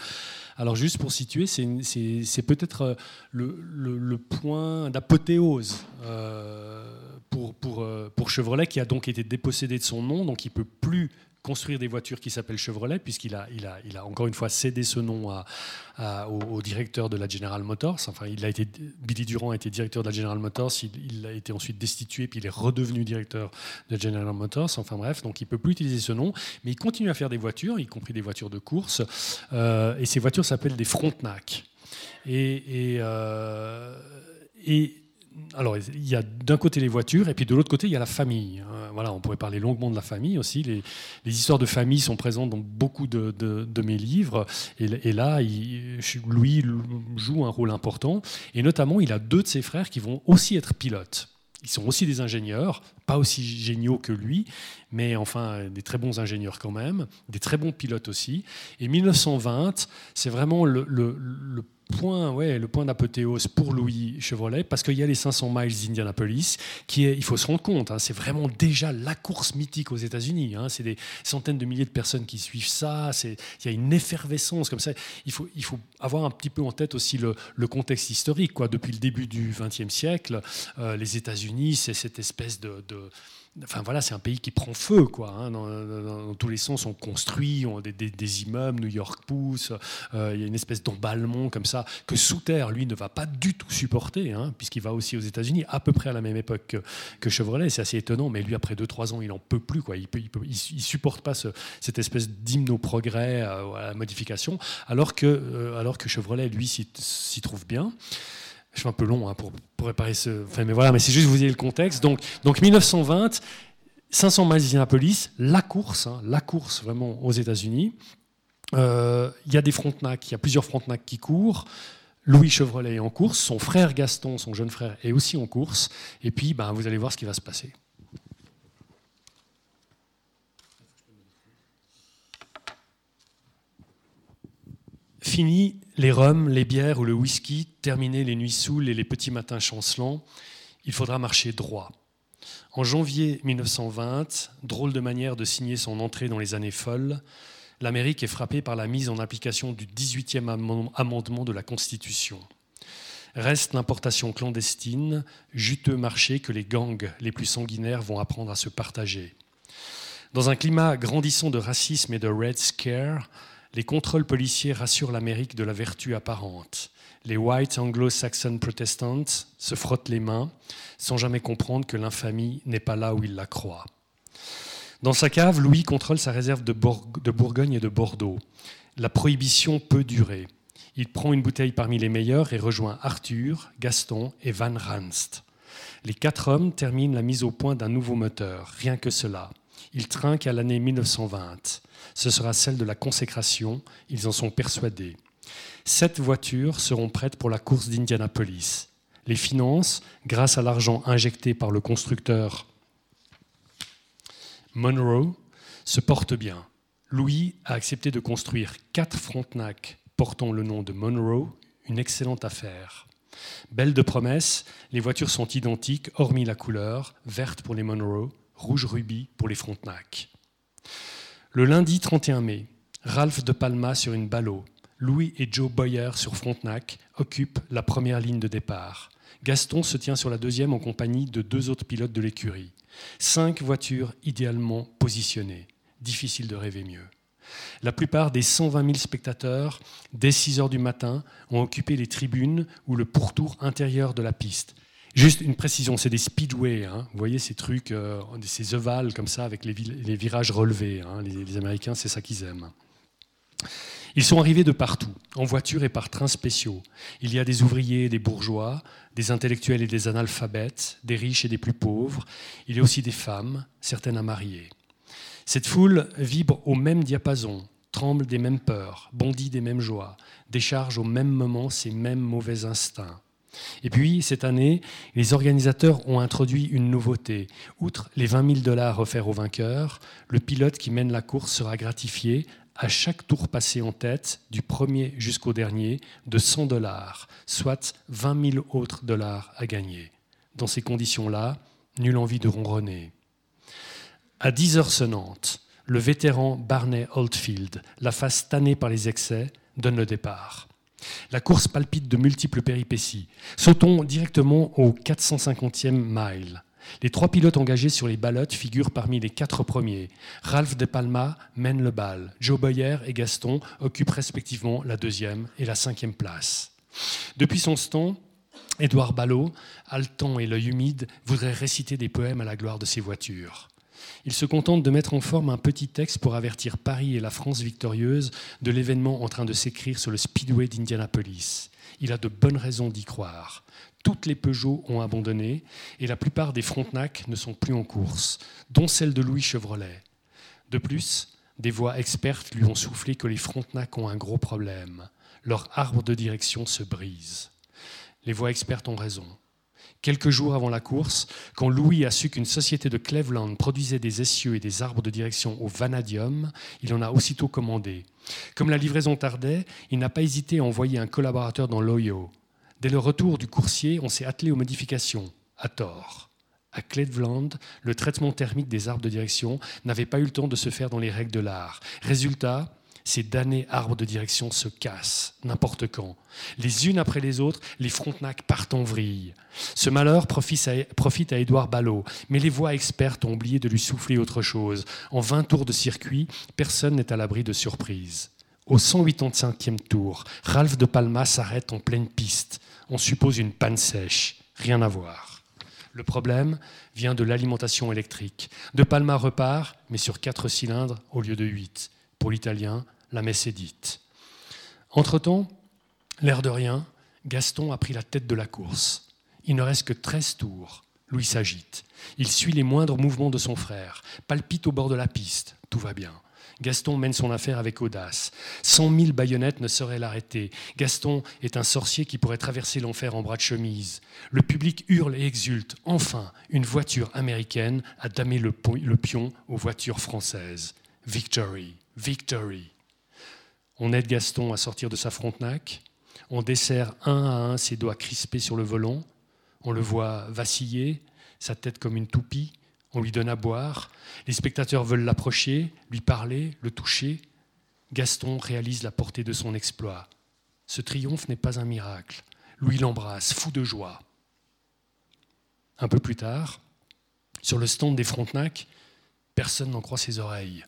S3: Alors, juste pour situer, c'est peut-être le, le, point d'apothéose euh, pour, pour, pour Chevrolet, qui a donc été dépossédé de son nom, donc il peut plus construire des voitures qui s'appellent Chevrolet, puisqu'il a, il a, il a encore une fois cédé ce nom au, directeur de la General Motors. Enfin, il a été, Billy Durand a été directeur de la General Motors, il, il, a été ensuite destitué, puis il est redevenu directeur de General Motors. Enfin bref, donc il ne peut plus utiliser ce nom, mais il continue à faire des voitures, y compris des voitures de course, euh, et ces voitures s'appellent des Frontenac. Et, et, euh, et alors, il y a d'un côté les voitures, et puis de l'autre côté, il y a la famille. Voilà, on pourrait parler longuement de la famille aussi. Les, histoires de famille sont présentes dans beaucoup de, mes livres. Et, là, Louis joue un rôle important. Et notamment, il a deux de ses frères qui vont aussi être pilotes. Ils sont aussi des ingénieurs, pas aussi géniaux que lui, mais enfin des très bons ingénieurs quand même, des très bons pilotes aussi. Et 1920, c'est vraiment le, point, ouais, le point d'apothéose pour Louis Chevrolet, parce qu'il y a les 500 miles d'Indianapolis, qui est, il faut se rendre compte, hein, c'est vraiment déjà la course mythique aux États-Unis. Hein, c'est des centaines de milliers de personnes qui suivent ça. Il y a une effervescence comme ça. Il faut, il faut avoir un petit peu en tête aussi le, le contexte historique. Quoi. Depuis le début du XXe siècle, euh, les États-Unis, c'est cette espèce de, Enfin voilà, c'est un pays qui prend feu, quoi. Hein, dans, tous les sens, on construit on, des, des, immeubles, New York pousse, euh, il y a une espèce d'emballement comme ça que sous terre, lui, ne va pas du tout supporter, hein, puisqu'il va aussi aux États-Unis à peu près à la même époque que, Chevrolet. C'est assez étonnant, mais lui, après 2-3 ans, il en peut plus. Il, il supporte pas ce, cette espèce d'hymne au progrès, à, à, la modification, alors que, euh, alors que Chevrolet, lui, s'y trouve bien. Je suis un peu long hein, pour, pour, réparer ce. Enfin, mais voilà, mais c'est juste vous ayez le contexte. Donc, donc 1920, 500 miles d'Indianapolis, la course, hein, la course vraiment aux États-Unis. Euh, il y a des Frontenac, il y a plusieurs Frontenac qui courent. Louis Chevrolet est en course, son frère Gaston, son jeune frère, est aussi en course. Et puis, ben, vous allez voir ce qui va se passer. Fini les rhums, les bières ou le whisky, terminé les nuits saoules et les petits matins chancelants, il faudra marcher droit. En janvier 1920, drôle de manière de signer son entrée dans les années folles, l'Amérique est frappée par la mise en application du 18e amendement de la Constitution. Reste l'importation clandestine, juteux marché que les gangs les plus sanguinaires vont apprendre à se partager. Dans un climat grandissant de racisme et de Red Scare, les contrôles policiers rassurent l'Amérique de la vertu apparente. Les white anglo-saxon protestants se frottent les mains sans jamais comprendre que l'infamie n'est pas là où ils la croient. Dans sa cave, Louis contrôle sa réserve de, Bourgogne et de Bordeaux. La prohibition peut durer. Il prend une bouteille parmi les meilleures et rejoint Arthur, Gaston et Van Ranst. Les quatre hommes terminent la mise au point d'un nouveau moteur, rien que cela. Ils trinquent à l'année 1920. Ce sera celle de la consécration, ils en sont persuadés. Sept voitures seront prêtes pour la course d'Indianapolis. Les finances, grâce à l'argent injecté par le constructeur Monroe, se portent bien. Louis a accepté de construire quatre Frontenac portant le nom de Monroe, une excellente affaire. Belle de promesse, les voitures sont identiques, hormis la couleur, verte pour les Monroe, rouge rubis pour les Frontenac. Le lundi 31 mai, Ralph de Palma sur une ballot, Louis et Joe Boyer sur Frontenac occupent la première ligne de départ. Gaston se tient sur la deuxième en compagnie de deux autres pilotes de l'écurie. Cinq voitures idéalement positionnées. Difficile de rêver mieux. La plupart des 120 000 spectateurs, dès 6 heures du matin, ont occupé les tribunes ou le pourtour intérieur de la piste. Juste une précision, c'est des speedways. Hein. Vous voyez ces trucs, euh, ces ovales comme ça avec les, virages relevés. Hein. Les, les, Américains, c'est ça qu'ils aiment. Ils sont arrivés de partout, en voiture et par trains spéciaux. Il y a des ouvriers et des bourgeois, des intellectuels et des analphabètes, des riches et des plus pauvres. Il y a aussi des femmes, certaines à marier. Cette foule vibre au même diapason, tremble des mêmes peurs, bondit des mêmes joies, décharge au même moment ses mêmes mauvais instincts. Et puis, cette année, les organisateurs ont introduit une nouveauté. Outre les 20 000 dollars offerts aux vainqueurs, le pilote qui mène la course sera gratifié à chaque tour passé en tête, du premier jusqu'au dernier, de 100 dollars, soit 20 000 autres dollars à gagner. Dans ces conditions-là, nulle envie de ronronner. À 10 heures sonnantes, le vétéran Barney Oldfield, la face tannée par les excès, donne le départ. La course palpite de multiples péripéties. Sautons directement au 450e mile. Les trois pilotes engagés sur les ballottes figurent parmi les quatre premiers. Ralph De Palma mène le bal. Joe Boyer et Gaston occupent respectivement la deuxième et la cinquième place. Depuis son stand, Édouard Ballot, haletant et l'œil humide, voudrait réciter des poèmes à la gloire de ses voitures. Il se contente de mettre en forme un petit texte pour avertir Paris et la France victorieuse de l'événement en train de s'écrire sur le Speedway d'Indianapolis. Il a de bonnes raisons d'y croire. Toutes les Peugeot ont abandonné et la plupart des Frontenac ne sont plus en course, dont celle de Louis Chevrolet. De plus, des voix expertes lui ont soufflé que les Frontenac ont un gros problème. Leur arbre de direction se brise. Les voix expertes ont raison. Quelques jours avant la course, quand Louis a su qu'une société de Cleveland produisait des essieux et des arbres de direction au vanadium, il en a aussitôt commandé. Comme la livraison tardait, il n'a pas hésité à envoyer un collaborateur dans l'Ohio. Dès le retour du coursier, on s'est attelé aux modifications, à tort. À Cleveland, le traitement thermique des arbres de direction n'avait pas eu le temps de se faire dans les règles de l'art. Résultat, ces damnés arbres de direction se cassent n'importe quand. Les unes après les autres, les Frontenac partent en vrille. Ce malheur profite à Édouard Ballot, mais les voix expertes ont oublié de lui souffler autre chose. En 20 tours de circuit, personne n'est à l'abri de surprise. Au 185e tour, Ralph de Palma s'arrête en pleine piste. On suppose une panne sèche. Rien à voir. Le problème vient de l'alimentation électrique. De Palma repart, mais sur 4 cylindres au lieu de 8. Pour l'italien, la messe est dite. Entre-temps, l'air de rien, Gaston a pris la tête de la course. Il ne reste que 13 tours. Louis s'agite. Il suit les moindres mouvements de son frère, palpite au bord de la piste. Tout va bien. Gaston mène son affaire avec audace. Cent mille baïonnettes ne sauraient l'arrêter. Gaston est un sorcier qui pourrait traverser l'enfer en bras de chemise. Le public hurle et exulte. Enfin, une voiture américaine a damé le pion aux voitures françaises. Victory. Victory. On aide Gaston à sortir de sa frontenac. On dessert un à un ses doigts crispés sur le volant. On le voit vaciller, sa tête comme une toupie. On lui donne à boire. Les spectateurs veulent l'approcher, lui parler, le toucher. Gaston réalise la portée de son exploit. Ce triomphe n'est pas un miracle. Louis l'embrasse, fou de joie. Un peu plus tard, sur le stand des Frontenac, personne n'en croit ses oreilles.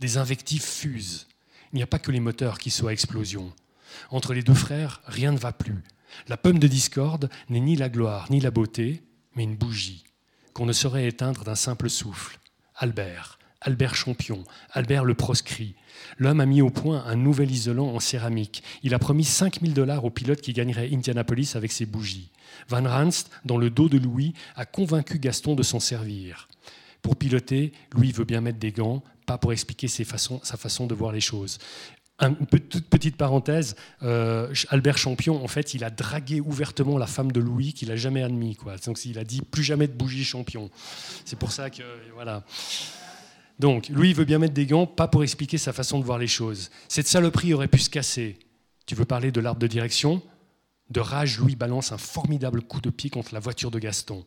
S3: Des invectives fusent. Il n'y a pas que les moteurs qui soient à explosion. Entre les deux frères, rien ne va plus. La pomme de discorde n'est ni la gloire ni la beauté, mais une bougie qu'on ne saurait éteindre d'un simple souffle. Albert, Albert Champion, Albert le proscrit. L'homme a mis au point un nouvel isolant en céramique. Il a promis 5000 dollars au pilote qui gagnerait Indianapolis avec ses bougies. Van Ranst, dans le dos de Louis, a convaincu Gaston de s'en servir. Pour piloter, Louis veut bien mettre des gants, pas pour expliquer sa façon de voir les choses. Une toute petite parenthèse, euh, Albert Champion, en fait, il a dragué ouvertement la femme de Louis qu'il n'a jamais admis. Donc il a dit plus jamais de bougie Champion. C'est pour ça que voilà. Donc Louis veut bien mettre des gants, pas pour expliquer sa façon de voir les choses. Cette saloperie aurait pu se casser. Tu veux parler de l'arbre de direction? De rage, Louis balance un formidable coup de pied contre la voiture de Gaston.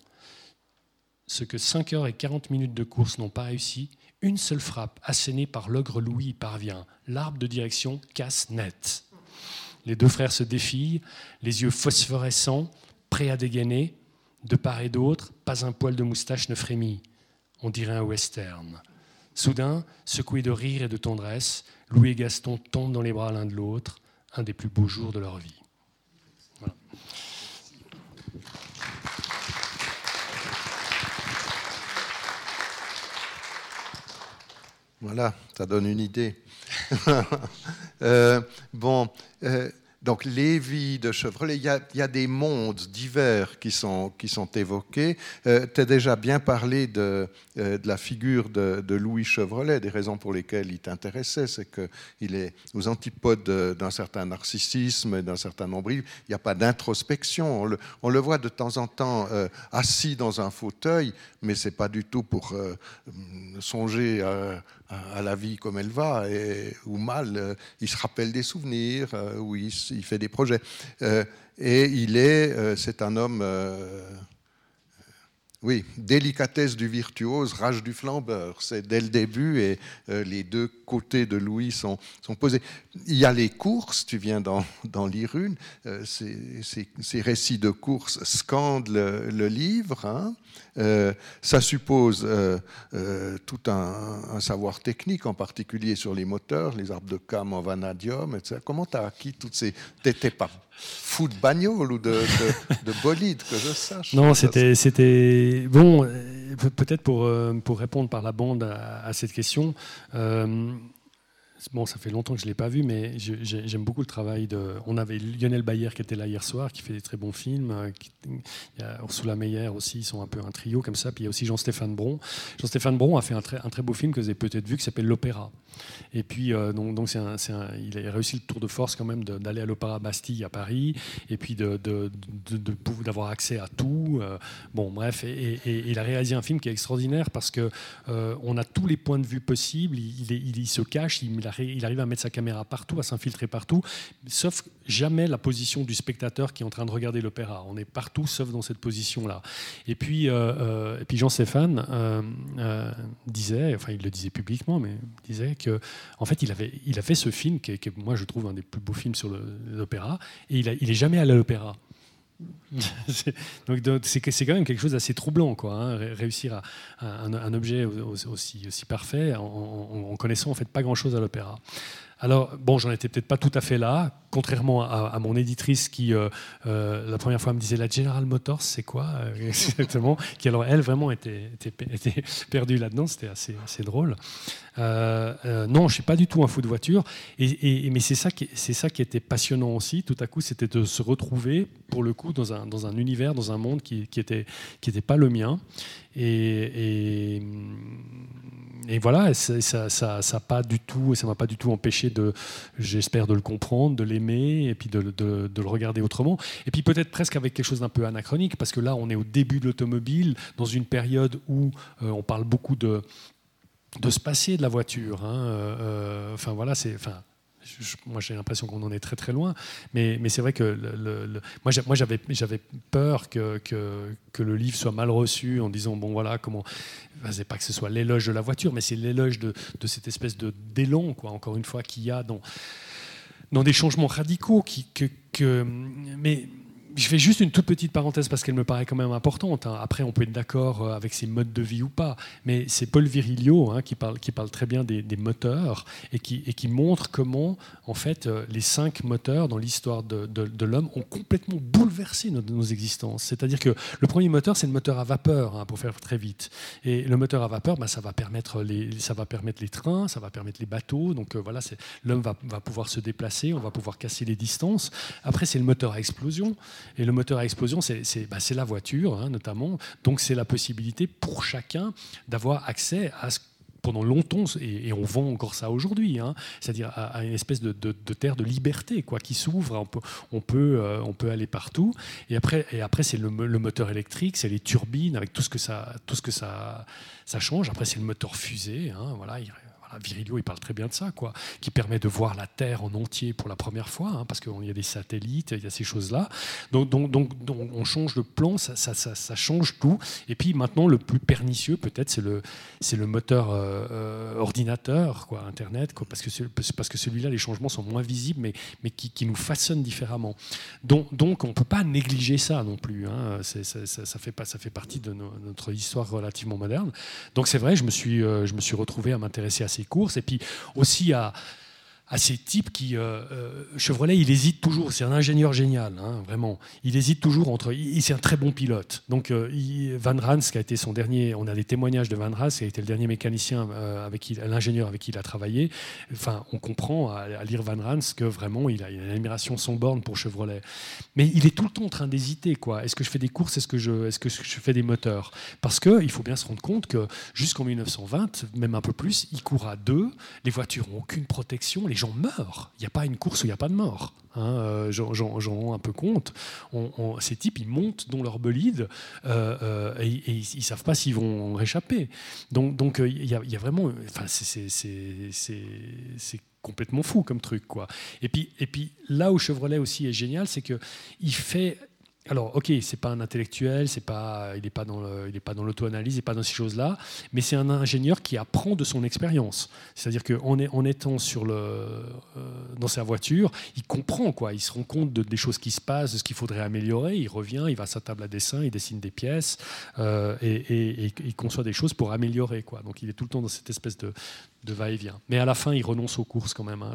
S3: Ce que 5 heures et 40 minutes de course n'ont pas réussi, une seule frappe assénée par l'ogre Louis y parvient. L'arbre de direction casse net. Les deux frères se défient, les yeux phosphorescents, prêts à dégainer. De part et d'autre, pas un poil de moustache ne frémit. On dirait un western. Soudain, secoués de rire et de tendresse, Louis et Gaston tombent dans les bras l'un de l'autre, un des plus beaux jours de leur vie.
S4: Voilà, ça donne une idée. Euh, bon, euh, donc Lévi de Chevrolet, il y, a, des mondes divers qui sont, qui sont évoqués. Euh, tu as déjà bien parlé de, de la figure de, Louis Chevrolet, des raisons pour lesquelles il t'intéressait, c'est qu'il est aux antipodes d'un certain narcissisme, d'un certain nombril. Il n'y a pas d'introspection. On le, voit de temps en temps assis dans un fauteuil, mais c'est pas du tout pour songer à à la vie comme elle va, ou mal. Euh, il se rappelle des souvenirs, euh, ou il, fait des projets. Euh, et il est, c'est un homme, oui, délicatesse du virtuose, rage du flambeur. C'est dès le début, et les deux côtés de Louis sont, posés. Il y a les courses, tu viens d'en lire une, ces, récits de courses scandent le, livre. Hein. Euh, ça suppose euh, euh, tout un, savoir technique, en particulier sur les moteurs, les arbres de cam en vanadium, etc. Comment tu as acquis toutes ces... T'étais pas fou de bagnole ou de, de, bolide, que je sache?
S3: Non, c'était... Bon, peut-être pour, pour répondre par la bande à cette question... Bon, ça fait longtemps que je ne l'ai pas vu, mais j'aime beaucoup le travail de. On avait Lionel Bayer qui était là hier soir, qui fait des très bons films. Euh, il y a Ursula Meyer aussi, ils sont un peu un trio comme ça. Puis il y a aussi Jean-Stéphane Bron. Jean-Stéphane Bron a fait un très, un très beau film que vous avez peut-être vu qui s'appelle L'Opéra. Et puis, euh, donc, donc un, il a réussi le tour de force quand même d'aller à l'Opéra Bastille à Paris, et puis d'avoir de, de, accès à tout. Euh, bon, bref, et, il a réalisé un film qui est extraordinaire parce que on a tous les points de vue possibles. Il, il, il se cache, il a il arrive à mettre sa caméra partout, à s'infiltrer partout, sauf jamais la position du spectateur qui est en train de regarder l'opéra. On est partout, sauf dans cette position-là. Et puis, euh, euh, et puis Jean-Stéphane euh, disait, enfin il le disait publiquement, mais disait que, en fait, il avait, il a fait ce film qui est, moi je trouve un des plus beaux films sur l'opéra, et il, a, il est jamais allé à l'opéra. Donc c'est quand même quelque chose d'assez troublant, quoi, hein, réussir à, un, objet aussi, aussi parfait en, en, connaissant en fait pas grand-chose à l'opéra. Alors, bon, j'en étais peut-être pas tout à fait là, contrairement à, mon éditrice qui, euh, euh, la première fois, me disait la General Motors, c'est quoi euh, exactement Qui, alors, elle, vraiment était, perdue là-dedans, c'était assez, drôle. non, je suis pas du tout un fou de voiture, mais c'est ça, qui, était passionnant aussi, tout à coup, c'était de se retrouver, pour le coup, dans un, univers, dans un monde qui n'était qui pas le mien. Et, voilà, ça, ça, ça, pas du tout, ça m'a pas du tout empêché j'espère, de le comprendre, de l'aimer et puis de, le regarder autrement. Et puis peut-être presque avec quelque chose d'un peu anachronique, parce que là, on est au début de l'automobile, dans une période où euh, on parle beaucoup de, de se de la voiture. Hein, euh, euh, enfin voilà, c'est, enfin, moi j'ai l'impression qu'on en est très très loin, mais, mais c'est vrai que le, moi j'avais j'avais peur que, que, que, le livre soit mal reçu en disant bon voilà comment c'est pas que ce soit l'éloge de la voiture, mais c'est l'éloge de, de, cette espèce de d'élan quoi encore une fois qu'il y a dans dans des changements radicaux qui que, que mais je fais juste une toute petite parenthèse parce qu'elle me paraît quand même importante. Hein. Après, on peut être d'accord euh, avec ses modes de vie ou pas, mais c'est Paul Virilio hein, qui, parle, très bien des, moteurs et qui, montre comment, en fait, euh, les cinq moteurs dans l'histoire de, l'homme ont complètement bouleversé nos, existences. C'est-à-dire que le premier moteur, c'est le moteur à vapeur, hein, pour faire très vite. Et le moteur à vapeur, bah, ça, va permettre les, trains, ça va permettre les bateaux. Donc euh, voilà, l'homme va pouvoir se déplacer, on va pouvoir casser les distances. Après, c'est le moteur à explosion. Et le moteur à explosion, c'est bah, la voiture, hein, notamment. Donc, c'est la possibilité pour chacun d'avoir accès à ce pendant longtemps, et, on vend encore ça aujourd'hui, hein, c'est-à-dire à, une espèce de, terre de liberté quoi, qui s'ouvre, on peut, on, peut, euh, on peut aller partout. Et après, et après c'est le, moteur électrique, c'est les turbines, avec tout ce que ça, tout ce que ça, ça change. Après, c'est le moteur fusée, hein, voilà, Virilio, il parle très bien de ça, quoi, qui permet de voir la Terre en entier pour la première fois, hein, parce qu'il y a des satellites, il y a ces choses-là. Donc, donc, donc, on change de plan, ça, ça, ça, change tout. Et puis maintenant, le plus pernicieux, peut-être, c'est le, le moteur euh, euh, ordinateur, quoi, Internet, quoi, parce que, parce que celui-là, les changements sont moins visibles, mais, mais qui, nous façonnent différemment. Donc, donc on ne peut pas négliger ça non plus. Hein. ça, ça, fait pas, ça fait partie de notre histoire relativement moderne. Donc c'est vrai, je me suis, euh, je me suis retrouvé à m'intéresser à ces courses. Et puis aussi à, à ces types qui. Euh, euh, Chevrolet, il hésite toujours. C'est un ingénieur génial, hein, vraiment. Il hésite toujours entre. C'est un très bon pilote. Donc, euh, Van Rans, qui a été son dernier. On a des témoignages de Van Rans, qui a été le dernier mécanicien avec l'ingénieur avec qui il a travaillé. Enfin, on comprend à, lire Van Rans que vraiment, il a, une admiration sans borne pour Chevrolet. Mais il est tout le temps en train d'hésiter, quoi. Est-ce que je fais des courses? Est-ce que je, est-ce que je fais des moteurs? Parce que il faut bien se rendre compte que jusqu'en 1920, même un peu plus, il court à deux. Les voitures n'ont aucune protection les gens meurent. Il n'y a pas une course où il n'y a pas de mort. Hein, euh, J'en rends un peu compte. ces types, ils montent dans leur bolide euh, euh, et, ils savent pas s'ils vont réchapper. Donc, donc il, y a, vraiment. C'est complètement fou comme truc. Quoi. Et, puis, et puis là où Chevrolet aussi est génial, c'est qu'il fait alors, ok, c'est pas un intellectuel, c'est pas, il n'est pas dans dans l'auto-analyse, il n'est pas dans ces choses-là, mais c'est un ingénieur qui apprend de son expérience. C'est-à-dire qu'en en étant sur le, euh, dans sa voiture, il comprend quoi, il se rend compte de, des choses qui se passent, de ce qu'il faudrait améliorer. Il revient, il va à sa table à dessin, il dessine des pièces euh, et, il conçoit des choses pour améliorer quoi. Donc, il est tout le temps dans cette espèce de, de va-et-vient. Mais à la fin, il renonce aux courses quand même. Hein.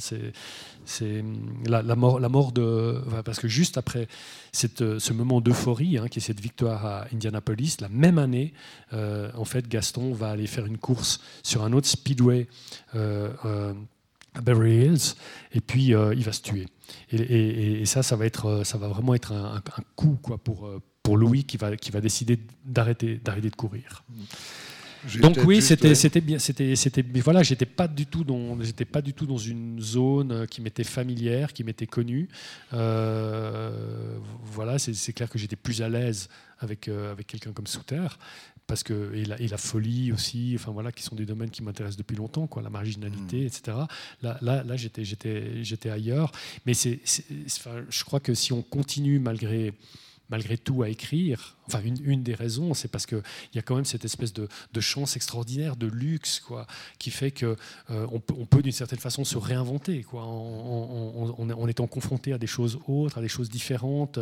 S3: C'est la, mort, de. parce que juste après cette, ce moment d'euphorie, hein, qui est cette victoire à Indianapolis, la même année, euh, en fait, Gaston va aller faire une course sur un autre speedway. Euh, euh, à Beverly Hills, et puis il va se tuer. Et, ça, ça va, être, ça va vraiment être un, coup quoi, pour, pour Louis qui va, qui va décider d'arrêter de courir. Donc oui, c'était c'était bien, c'était c'était voilà, j'étais pas du tout dans j'étais pas du tout dans une zone euh, qui m'était familière, qui m'était connue. Euh, voilà, c'est clair que j'étais plus à l'aise avec euh, avec quelqu'un comme Souter parce que et la, et la, folie aussi, enfin voilà, qui sont des domaines qui m'intéressent depuis longtemps, quoi, la marginalité, hmm. etc. Là, là, là j'étais j'étais j'étais ailleurs, mais c'est, je crois que si on continue malgré malgré tout à écrire. Enfin, une, des raisons, c'est parce qu'il y a quand même cette espèce de, chance extraordinaire, de luxe, quoi, qui fait qu'on euh, on peut, d'une certaine façon se réinventer, quoi, en, étant confronté à des choses autres, à des choses différentes,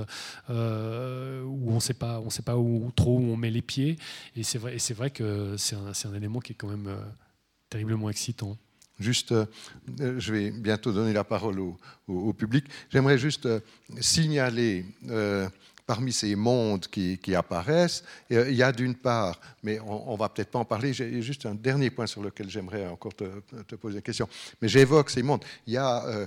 S3: euh, où on ne sait pas, on sait pas où, trop où on met les pieds. Et c'est vrai, vrai que c'est un, élément qui est quand même euh, terriblement excitant.
S4: Juste, je vais bientôt donner la parole au, public. J'aimerais juste signaler parmi ces mondes qui, apparaissent, euh, il y a d'une part, mais on, ne va peut-être pas en parler, j'ai juste un dernier point sur lequel j'aimerais encore te, poser une question, mais j'évoque ces mondes. Il y a, euh,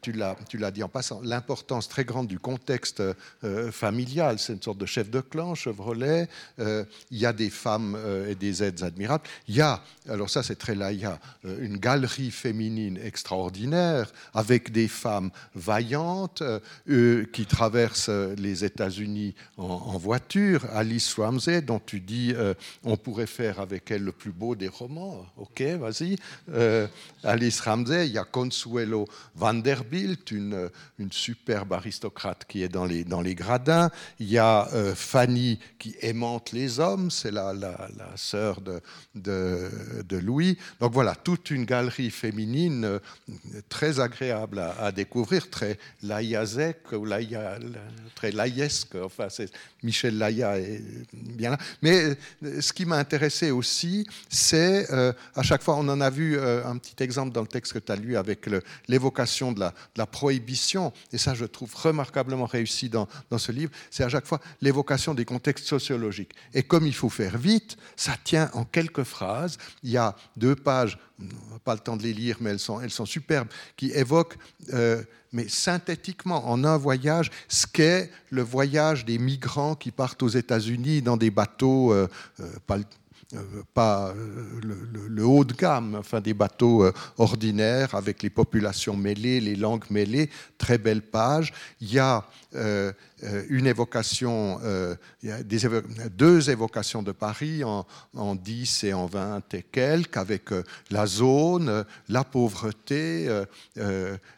S4: tu l'as dit en passant, l'importance très grande du contexte euh, familial, c'est une sorte de chef de clan, Chevrolet, il y a des femmes et des aides admirables, il y a, alors ça c'est très là, il y a une galerie féminine extraordinaire avec des femmes vaillantes qui traversent les États États-Unis en, voiture, Alice Ramsey, dont tu dis euh, on pourrait faire avec elle le plus beau des romans. Ok, vas-y. Euh, Alice Ramsey, il y a Consuelo Vanderbilt, une, superbe aristocrate qui est dans les, dans les gradins. Il y a Fanny qui aimante les hommes, c'est la, la, sœur de, de, Louis. Donc voilà, toute une galerie féminine très agréable à, découvrir, très laïazek ou très laïesque. Enfin, c'est Michel Laïa est bien là. Mais euh, ce qui m'a intéressé aussi, c'est euh, à chaque fois, on en a vu euh, un petit exemple dans le texte que tu as lu avec l'évocation de, la, prohibition, et ça, je trouve remarquablement réussi dans ce livre, c'est à chaque fois l'évocation des contextes sociologiques. Et comme il faut faire vite, ça tient en quelques phrases. Il y a deux pages pas le temps de les lire, mais elles sont, elles sont superbes, qui évoquent, euh, mais synthétiquement, en un voyage, ce qu'est le voyage des migrants qui partent aux États-Unis dans des bateaux, euh, euh, pas le, haut de gamme, enfin des bateaux ordinaires avec les populations mêlées, les langues mêlées, très belle page. Il y a euh, une évocation, euh, deux évocations de Paris en, en, 10 et en 20 et quelques, avec euh, la zone, la pauvreté,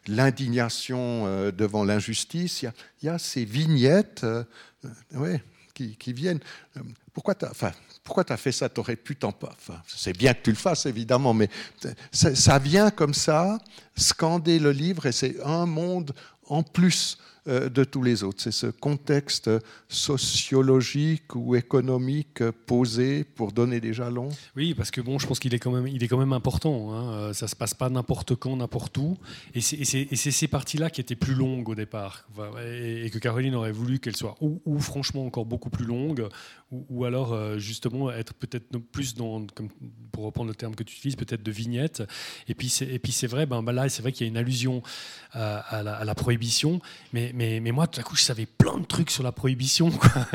S4: l'indignation devant l'injustice. Il, y a ces vignettes ouais, qui, viennent. Pourquoi enfin, pourquoi tu as fait ça? Tu aurais pu t'en pas. C'est bien que tu le fasses, évidemment, mais ça, vient comme ça, scander le livre, et c'est un monde en plus de tous les autres. C'est ce contexte sociologique ou économique posé pour donner des jalons.
S3: Oui, parce que bon, je pense qu'il est quand même, il est quand même important. Hein. Euh, ça se passe pas n'importe quand, n'importe où. Et c'est ces parties-là qui étaient plus longues au départ, et, que Caroline aurait voulu qu'elles soient ou, franchement encore beaucoup plus longues, ou, alors euh, justement être peut-être plus dans, comme, pour reprendre le terme que tu utilises, peut-être de vignettes. Et puis c'est vrai, ben, ben, là c'est vrai qu'il y a une allusion à, la, à la prohibition, mais mais, moi, tout à coup, je savais plein de trucs sur la prohibition.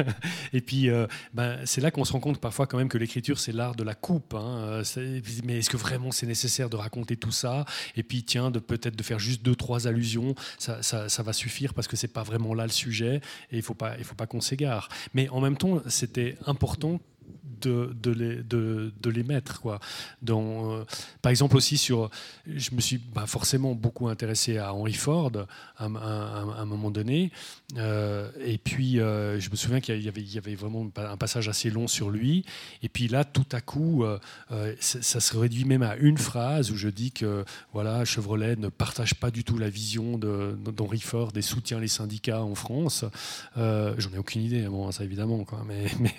S3: Et puis, euh, ben, c'est là qu'on se rend compte parfois quand même que l'écriture, c'est l'art de la coupe. Hein. Mais est-ce que vraiment c'est nécessaire de raconter tout ça? Et puis, tiens, de peut-être de faire juste deux, trois allusions, ça, ça, va suffire parce que c'est pas vraiment là le sujet et il faut pas, il faut pas qu'on s'égare. Mais en même temps, c'était important de, les, de, de, les, mettre. Quoi. Dans, euh, par exemple aussi sur, je me suis forcément beaucoup intéressé à Henry Ford à, un moment donné, euh, et puis euh, je me souviens qu'il y, avait, il y avait vraiment un passage assez long sur lui, et puis là tout à coup, ça, se réduit même à une phrase où je dis que voilà Chevrolet ne partage pas du tout la vision d'Henry Ford et soutient les syndicats en France. J'en ai aucune idée, ça évidemment, quoi, mais, mais,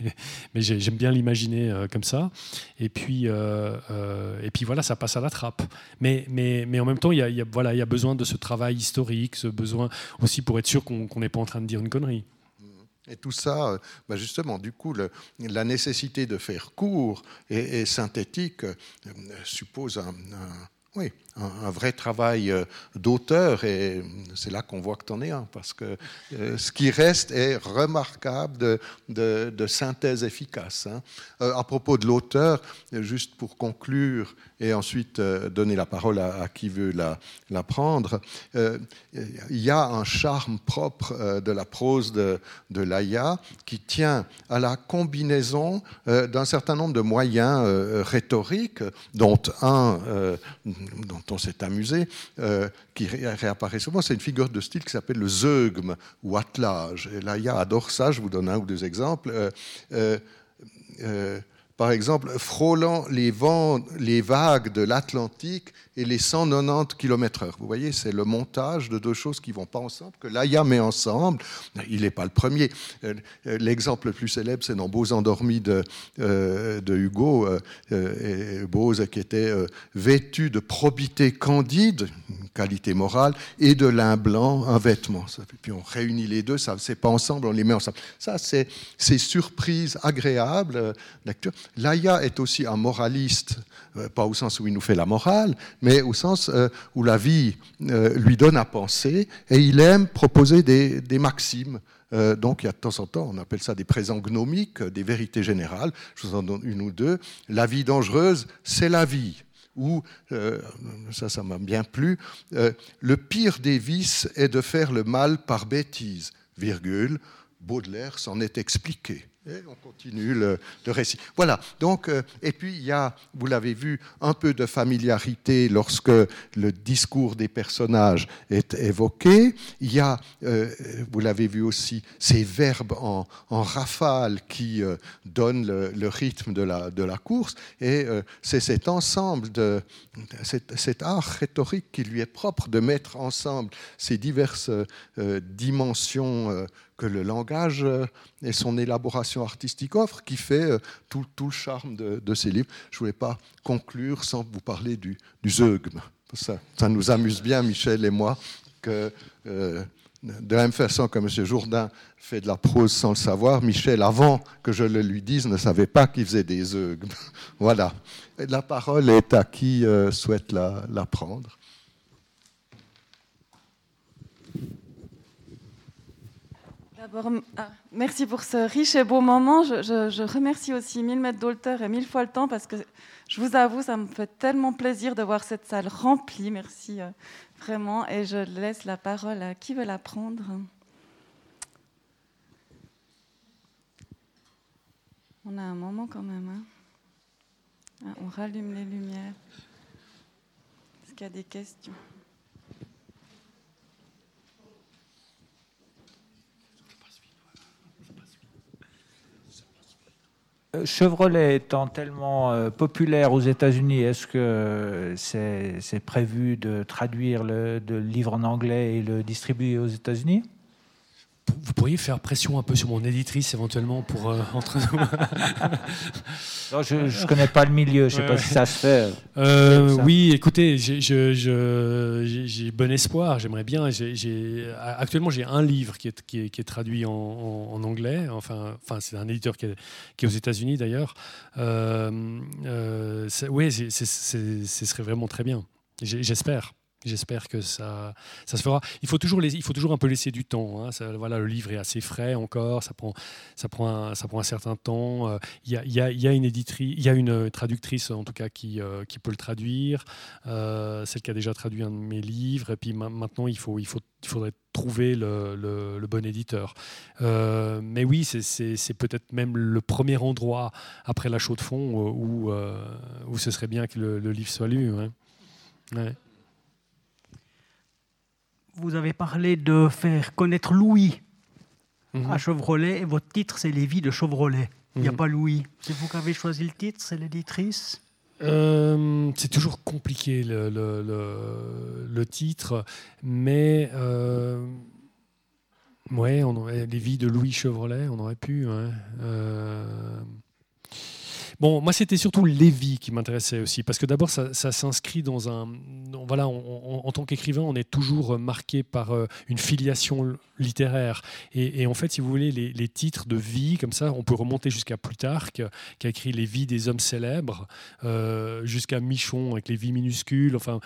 S3: mais j'aime bien l'image imaginer euh, comme ça. Et puis, euh, euh, et puis voilà, ça passe à la trappe. Mais, mais, mais en même temps, il y a, voilà, il y a besoin de ce travail historique, ce besoin aussi pour être sûr qu'on n'est pas en train de dire une connerie.
S4: Et tout ça, bah, justement, du coup, la nécessité de faire court et, synthétique suppose un, oui, un, vrai travail euh, d'auteur, et c'est là qu'on voit que tu en es un, parce que euh, ce qui reste est remarquable de, synthèse efficace. Hein. Euh, à propos de l'auteur, juste pour conclure et ensuite donner la parole à, qui veut la, prendre, il y a un charme propre de la prose de, de Laïa qui tient à la combinaison d'un certain nombre de moyens rhétoriques, dont un dont on s'est amusé, euh, qui réapparaît souvent, c'est une figure de style qui s'appelle le zeugme ou attelage. Et là, il y a adore ça, je vous donne un ou deux exemples. Euh, euh, par exemple, frôlant les vents, les vagues de l'Atlantique et les 190 km/h. Vous voyez, c'est le montage de deux choses qui ne vont pas ensemble, que l'AIA met ensemble. Il n'est pas le premier. Euh, l'exemple le plus célèbre, c'est dans Beaux endormis de, euh, Hugo, euh, Bose qui était vêtu de probité candide, qualité morale, et de lin blanc, un vêtement. Puis on réunit les deux, ça c'est pas ensemble, on les met ensemble. Ça, c'est surprise agréable, lecture. Laïa est aussi un moraliste, euh, pas au sens où il nous fait la morale, mais au sens euh, où la vie euh, lui donne à penser, et il aime proposer des, maximes. donc il y a de temps en temps, on appelle ça des présents gnomiques, des vérités générales. Je vous en donne une ou deux. La vie dangereuse, c'est la vie. Ou, ça, ça m'a bien plu, le pire des vices est de faire le mal par bêtise, virgule, Baudelaire s'en est expliqué. Et on continue le, récit. Voilà. Donc, euh, et puis il y a, vous l'avez vu, un peu de familiarité lorsque le discours des personnages est évoqué. Il y a, euh, vous l'avez vu aussi, ces verbes en, rafale qui euh, donnent le, rythme de la, course. Et c'est cet ensemble de cet, cet, art rhétorique qui lui est propre de mettre ensemble ces diverses dimensions que le langage euh, et son élaboration artistique offrent, qui fait euh, tout, le charme de, ces livres. Je ne voulais pas conclure sans vous parler du, du zeugme. Ça, ça, nous amuse bien, Michel et moi, que euh, de la même façon que M. Jourdain fait de la prose sans le savoir, Michel, avant que je le lui dise, ne savait pas qu'il faisait des zeugmes. voilà. la parole est à qui souhaite la, la prendre.
S5: Ah, merci pour ce riche et beau moment. Je, remercie aussi mille mètres d'Alter et mille fois le temps parce que je vous avoue, ça me fait tellement plaisir de voir cette salle remplie. Merci euh, vraiment. Et je laisse la parole à qui veut la prendre. On a un moment quand même. Hein. Ah, on rallume les lumières. Est-ce qu'il y a des questions?
S6: Chevrolet étant tellement euh, populaire aux États-Unis, est-ce que c'est prévu de traduire le, le, livre en anglais et le distribuer aux États-Unis?
S3: Vous pourriez faire pression un peu sur mon éditrice éventuellement pour euh, entre nous.
S6: je ne connais pas le milieu, je ne sais pas si ça se fait.
S3: Euh, oui, écoutez, j'ai bon espoir, j'aimerais bien. actuellement, j'ai un livre qui est, qui est, traduit en, anglais. Enfin, enfin c'est un éditeur qui est, qui est aux États-Unis d'ailleurs. Euh, oui, ce serait vraiment très bien. J'espère. J'espère que ça, ça se fera. Il faut toujours, il faut toujours un peu laisser du temps. Hein. voilà, le livre est assez frais encore, ça prend, ça prend, un, ça prend un certain temps. Euh, il y, a, une éditrice, il y a une traductrice en tout cas qui, euh, qui peut le traduire, euh, celle qui a déjà traduit un de mes livres. Et puis maintenant, il, faut, il, faut, il faudrait trouver le, bon éditeur. mais oui, c'est peut-être même le premier endroit après la chaux de fond où, où ce serait bien que le, livre soit lu. Ouais
S7: vous avez parlé de faire connaître Louis
S3: mhm.
S7: à Chevrolet et votre titre c'est Les vies de Chevrolet. Il n'y a
S3: mhm.
S7: pas Louis. C'est vous qui avez choisi le titre, c'est l'éditrice
S3: euh, c'est toujours compliqué le, le, le, titre, mais euh, ouais, on les vies de Louis Chevrolet, on aurait pu. Euh, Bon, moi, c'était surtout Lévy qui m'intéressait aussi, parce que d'abord, ça, s'inscrit dans un. Voilà, en tant qu'écrivain, on est toujours marqué par euh, une filiation littéraire. Et, en fait, si vous voulez, les, titres de vie, comme ça, on peut remonter jusqu'à Plutarque, qui a écrit Les vies des hommes célèbres, euh, jusqu'à Michon avec les vies minuscules. Enfin,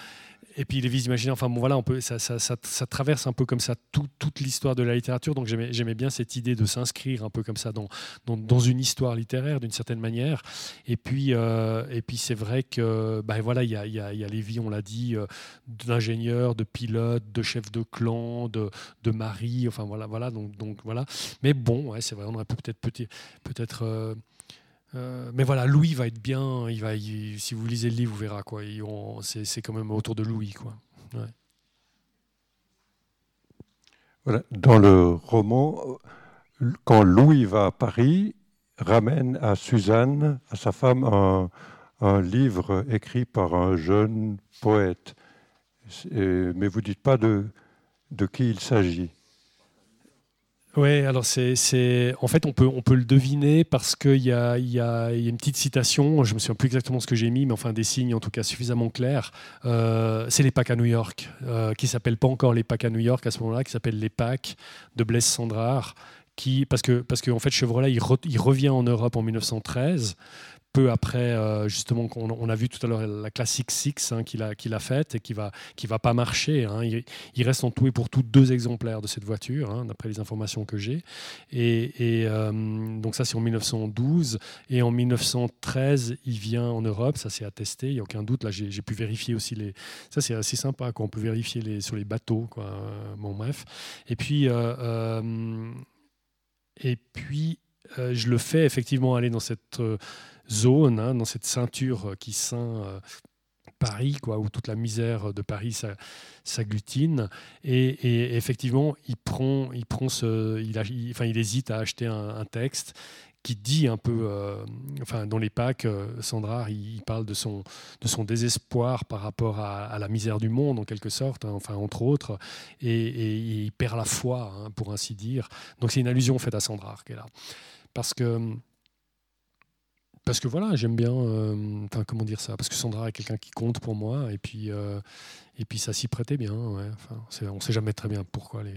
S3: et puis les vies imaginaires, enfin bon voilà, peut, ça, traverse un peu comme ça toute l'histoire de la littérature. Donc j'aimais bien cette idée de s'inscrire un peu comme ça dans, une histoire littéraire d'une certaine manière. Et puis, euh, puis c'est vrai que ben voilà, il y a, les vies, on l'a dit, euh, d'ingénieurs, de pilotes, de chefs de clan, de, de mari, enfin voilà, voilà. Donc, voilà. Mais bon, c'est vrai, on aurait peut-être peut-être euh, euh, mais voilà, Louis va être bien. Il va, si vous lisez le livre, vous verrez quoi. C'est quand même autour de Louis, quoi.
S8: Voilà. Dans le roman, quand Louis va à Paris, ramène à Suzanne, à sa femme, un, un livre écrit par un jeune poète. Mais vous dites pas de, de qui il s'agit.
S3: Oui, alors c'est, en fait on peut, on peut le deviner parce qu'il y a, y, a, y a, une petite citation, je me souviens plus exactement ce que j'ai mis, mais enfin des signes en tout cas suffisamment clairs. Euh, c'est les Pâques à New York, euh, qui s'appellent pas encore les Pâques à New York à ce moment-là, qui s'appellent les Pâques de Blaise Sandrard, qui, parce que, parce que en fait Chevrolet il, il revient en Europe en 1913 peu après, euh, justement, on, on, a vu tout à l'heure la classique Six hein, qu'il a, a faite et qui va, qui va pas marcher. Hein. Il, reste en tout et pour tout deux exemplaires de cette voiture, hein, d'après les informations que j'ai. Et, euh, donc ça, c'est en 1912. Et en 1913, il vient en Europe, ça c'est attesté, il n'y a aucun doute. Là, j'ai pu vérifier aussi les... Ça, c'est assez sympa, quoi. on peut vérifier les, sur les bateaux. Quoi. Bon, bref. Et puis... Euh, et puis, je le fais effectivement aller dans cette zone, hein, dans cette ceinture qui ceint Paris, quoi, où toute la misère de Paris s'agglutine. Et, effectivement, il prend, il prend ce, il, enfin, il hésite à acheter un, texte qui dit un peu, euh, enfin, dans les euh, Sandra, il, parle de son, de son désespoir par rapport à, la misère du monde, en quelque sorte, hein, enfin, entre autres, et, il perd la foi, hein, pour ainsi dire. Donc, c'est une allusion faite à Sandra qui est là. Parce que parce que voilà, j'aime bien, euh, comment dire ça, parce que Sandra est quelqu'un qui compte pour moi, et puis, euh, et puis ça s'y prêtait bien. Ouais. Enfin, on ne sait jamais très bien pourquoi. Les...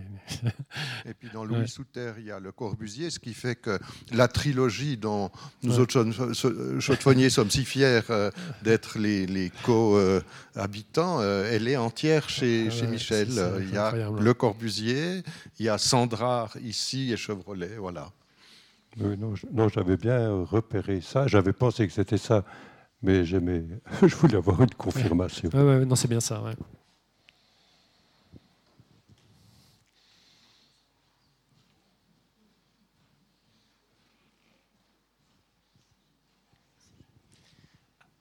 S4: et puis dans Louis Souter, il y a le Corbusier, ce qui fait que la trilogie dont nous autres chaudefonniers sommes si fiers euh, d'être les, les co-habitants, elle est entière chez, ah chez Michel. il y a le Corbusier, il y a Sandra ici et Chevrolet, voilà
S8: non, j'avais bien repéré ça. J'avais pensé que c'était ça, mais je voulais avoir une confirmation.
S3: Ouais, non, c'est bien ça.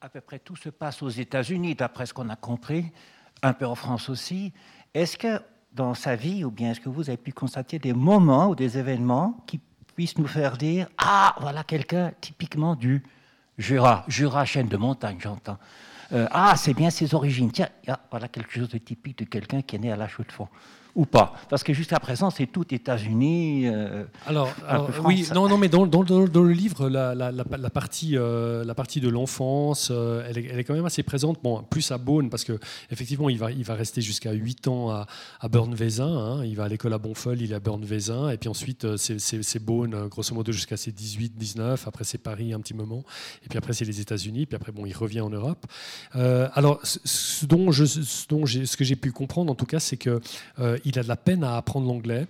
S6: À peu près tout se passe aux États-Unis, d'après ce qu'on a compris, un peu en France aussi. Est-ce que dans sa vie, ou bien est-ce que vous avez pu constater des moments ou des événements qui puisse nous faire dire Ah, voilà quelqu'un typiquement du Jura, Jura, chaîne de montagne, j'entends. Euh, ah, c'est bien ses origines. Tiens, voilà quelque chose de typique de quelqu'un qui est né à la chaux de fond ou pas Parce que jusqu'à présent, c'est tout États-Unis. Euh,
S3: alors, oui, non, non, mais dans, dans, dans le livre, la, la, la, partie, euh, la partie de l'enfance, euh, elle, elle, est quand même assez présente. Bon, plus à Beaune, parce que effectivement, il va, il va rester jusqu'à 8 ans à, à Berne-Vézin. Hein. Il va à l'école à Bonfol, il est à Berne-Vézin, et puis ensuite, c'est Beaune, grosso modo, jusqu'à ses 18, 19. Après, c'est Paris un petit moment, et puis après, c'est les États-Unis. Puis après, bon, il revient en Europe. alors, ce dont je, ce, dont ce que j'ai pu comprendre, en tout cas, c'est que il a de la peine à apprendre l'anglais.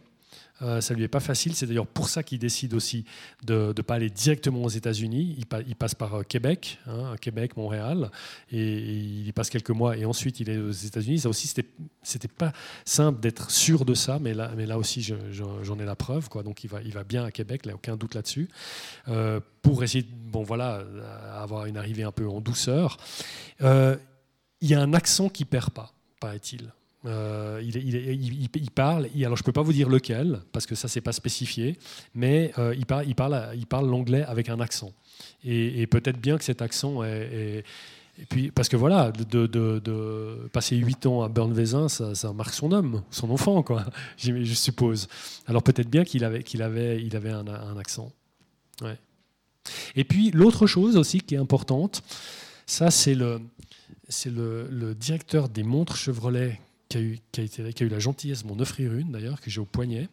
S3: Euh, ça lui est pas facile. C'est d'ailleurs pour ça qu'il décide aussi de ne pas aller directement aux États-Unis. Il, passe par euh, Québec, hein, Québec, Montréal, et, il y passe quelques mois. Et ensuite, il est aux États-Unis. Ça aussi, c'était pas simple d'être sûr de ça, mais là, aussi, j'en ai la preuve. Donc, il va, bien à Québec, il aucun doute là-dessus, euh, pour essayer, bon voilà, avoir une arrivée un peu en douceur. il y a un accent qui perd pas, paraît-il. Euh, il, parle, alors je ne peux pas vous dire lequel, parce que ça, c'est pas spécifié, mais euh, il, parle, l'anglais avec un accent. Et, peut-être bien que cet accent est. parce que voilà, de, passer 8 ans à Bernvezin, ça, marque son homme, son enfant, quoi, je suppose. Alors peut-être bien qu'il avait, un, accent. Et puis l'autre chose aussi qui est importante, ça c'est le, directeur des montres Chevrolet qui a, eu, qui, a eu la gentillesse de m'en offrir une, d'ailleurs, que j'ai au poignet,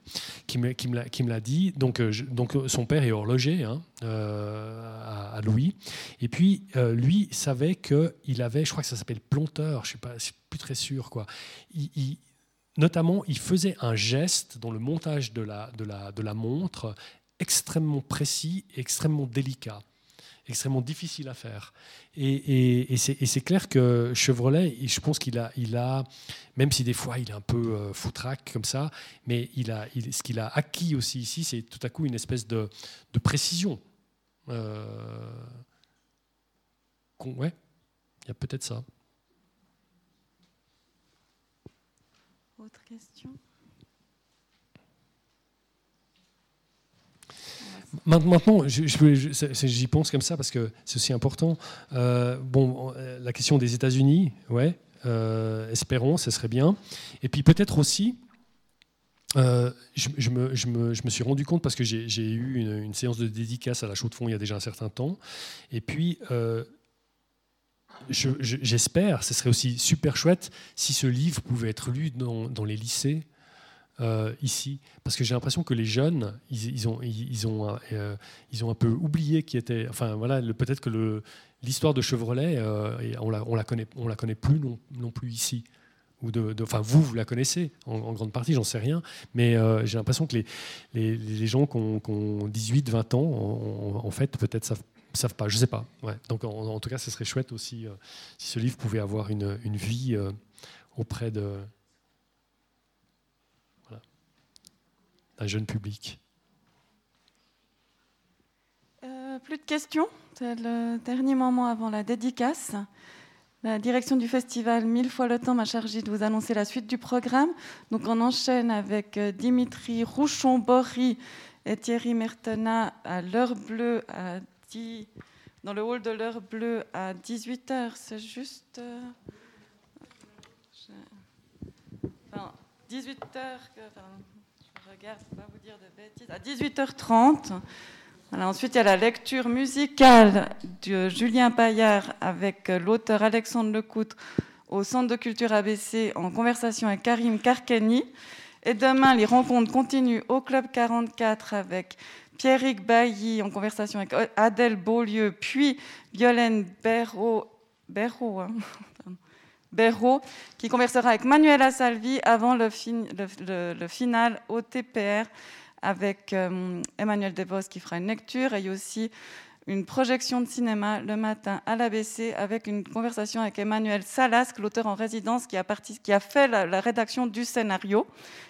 S3: qui me, l'a dit. Donc, euh, euh, son père est horloger hein, euh, à, Louis. Et puis, lui savait qu'il avait, je crois que ça s'appelle plonteur, je ne suis, plus très sûr. Quoi. Notamment, il faisait un geste dans le montage de la, de la montre extrêmement précis et extrêmement délicat extrêmement difficile à faire. Et, c'est clair que Chevrolet, je pense qu'il a, même si des fois il est un peu euh, foutraque comme ça, mais il a, ce qu'il a acquis aussi ici, c'est tout à coup une espèce de, de précision. Euh, ouais, il y a peut-être ça.
S5: Autre question?
S3: Maintenant, j'y pense comme ça parce que c'est aussi important. Euh, bon, euh, la question des États-Unis, ouais, euh, espérons, ce serait bien. Et puis peut-être aussi, je, me, suis rendu compte parce que j'ai eu une, séance de dédicace à la Chaux de Fonds il y a déjà un certain temps. Et puis, j'espère, ce serait aussi super chouette si ce livre pouvait être lu dans les lycées euh, ici Parce que j'ai l'impression que les jeunes, ils, ont, ils, ont, euh, ils ont un peu oublié qui était. Enfin, voilà, peut-être que l'histoire de Chevrolet, euh, on la, la connaît, on la connaît plus non, plus ici. Ou de, enfin, vous, vous la connaissez en, grande partie, j'en sais rien, mais j'ai l'impression que les, gens qui ont, 18, 20 ans, en, fait, peut-être savent savent pas, je sais pas. Donc en, tout cas, ce serait chouette aussi si ce livre pouvait avoir une vie auprès de, un jeune public.
S5: plus de questions? C'est le dernier moment avant la dédicace. La direction du festival Mille fois le temps m'a chargé de vous annoncer la suite du programme. Donc on enchaîne avec euh, Dimitri Rouchon-Bory et Thierry Mertena à l'heure bleue à 10, dans le hall de l'heure bleue à 18h. C'est juste... euh, je- enfin, 18h... Regarde vous dire de bêtises. À 18h30. Voilà, ensuite, il y a la lecture musicale de Julien Paillard avec euh, l'auteur Alexandre Lecoutre au Centre de culture ABC en conversation avec Karim Karkeni. Et demain, les rencontres continuent au Club 44 avec Pierrick Bailly en conversation avec Adèle Beaulieu, puis Violaine Béraud, Béraud, qui conversera avec Manuel Assalvi avant le, fin- le- le- le final au TPR avec euh, Emmanuel Devos qui fera une lecture et aussi une projection de cinéma le matin à l'ABC avec une conversation avec Emmanuel Salasque, l'auteur en résidence qui a, fait la, rédaction du scénario.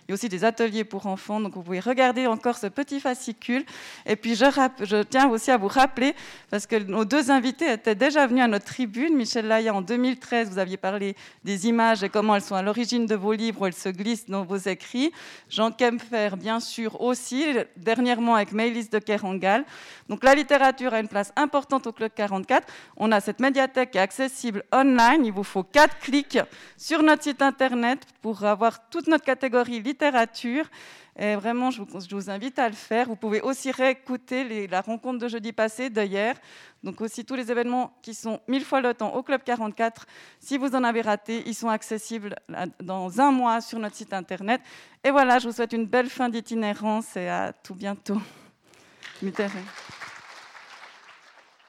S5: Il y a aussi des ateliers pour enfants, donc vous pouvez regarder encore ce petit fascicule. Et puis je, tiens aussi à vous rappeler, parce que nos deux invités étaient déjà venus à notre tribune. Michel Laya, en 2013, vous aviez parlé des images et comment elles sont à l'origine de vos livres, où elles se glissent dans vos écrits. Jean Kempfer, bien sûr, aussi, dernièrement avec Maëlys de Kerangal. Donc la littérature a place importante au Club 44. On a cette médiathèque qui est accessible online. Il vous faut quatre clics sur notre site internet pour avoir toute notre catégorie littérature. Et vraiment, je vous, invite à le faire. Vous pouvez aussi réécouter la rencontre de jeudi passé, d'hier. Donc aussi tous les événements qui sont mille fois le temps au Club 44. Si vous en avez raté, ils sont accessibles dans un mois sur notre site internet. Et voilà, je vous souhaite une belle fin d'itinérance et à tout bientôt.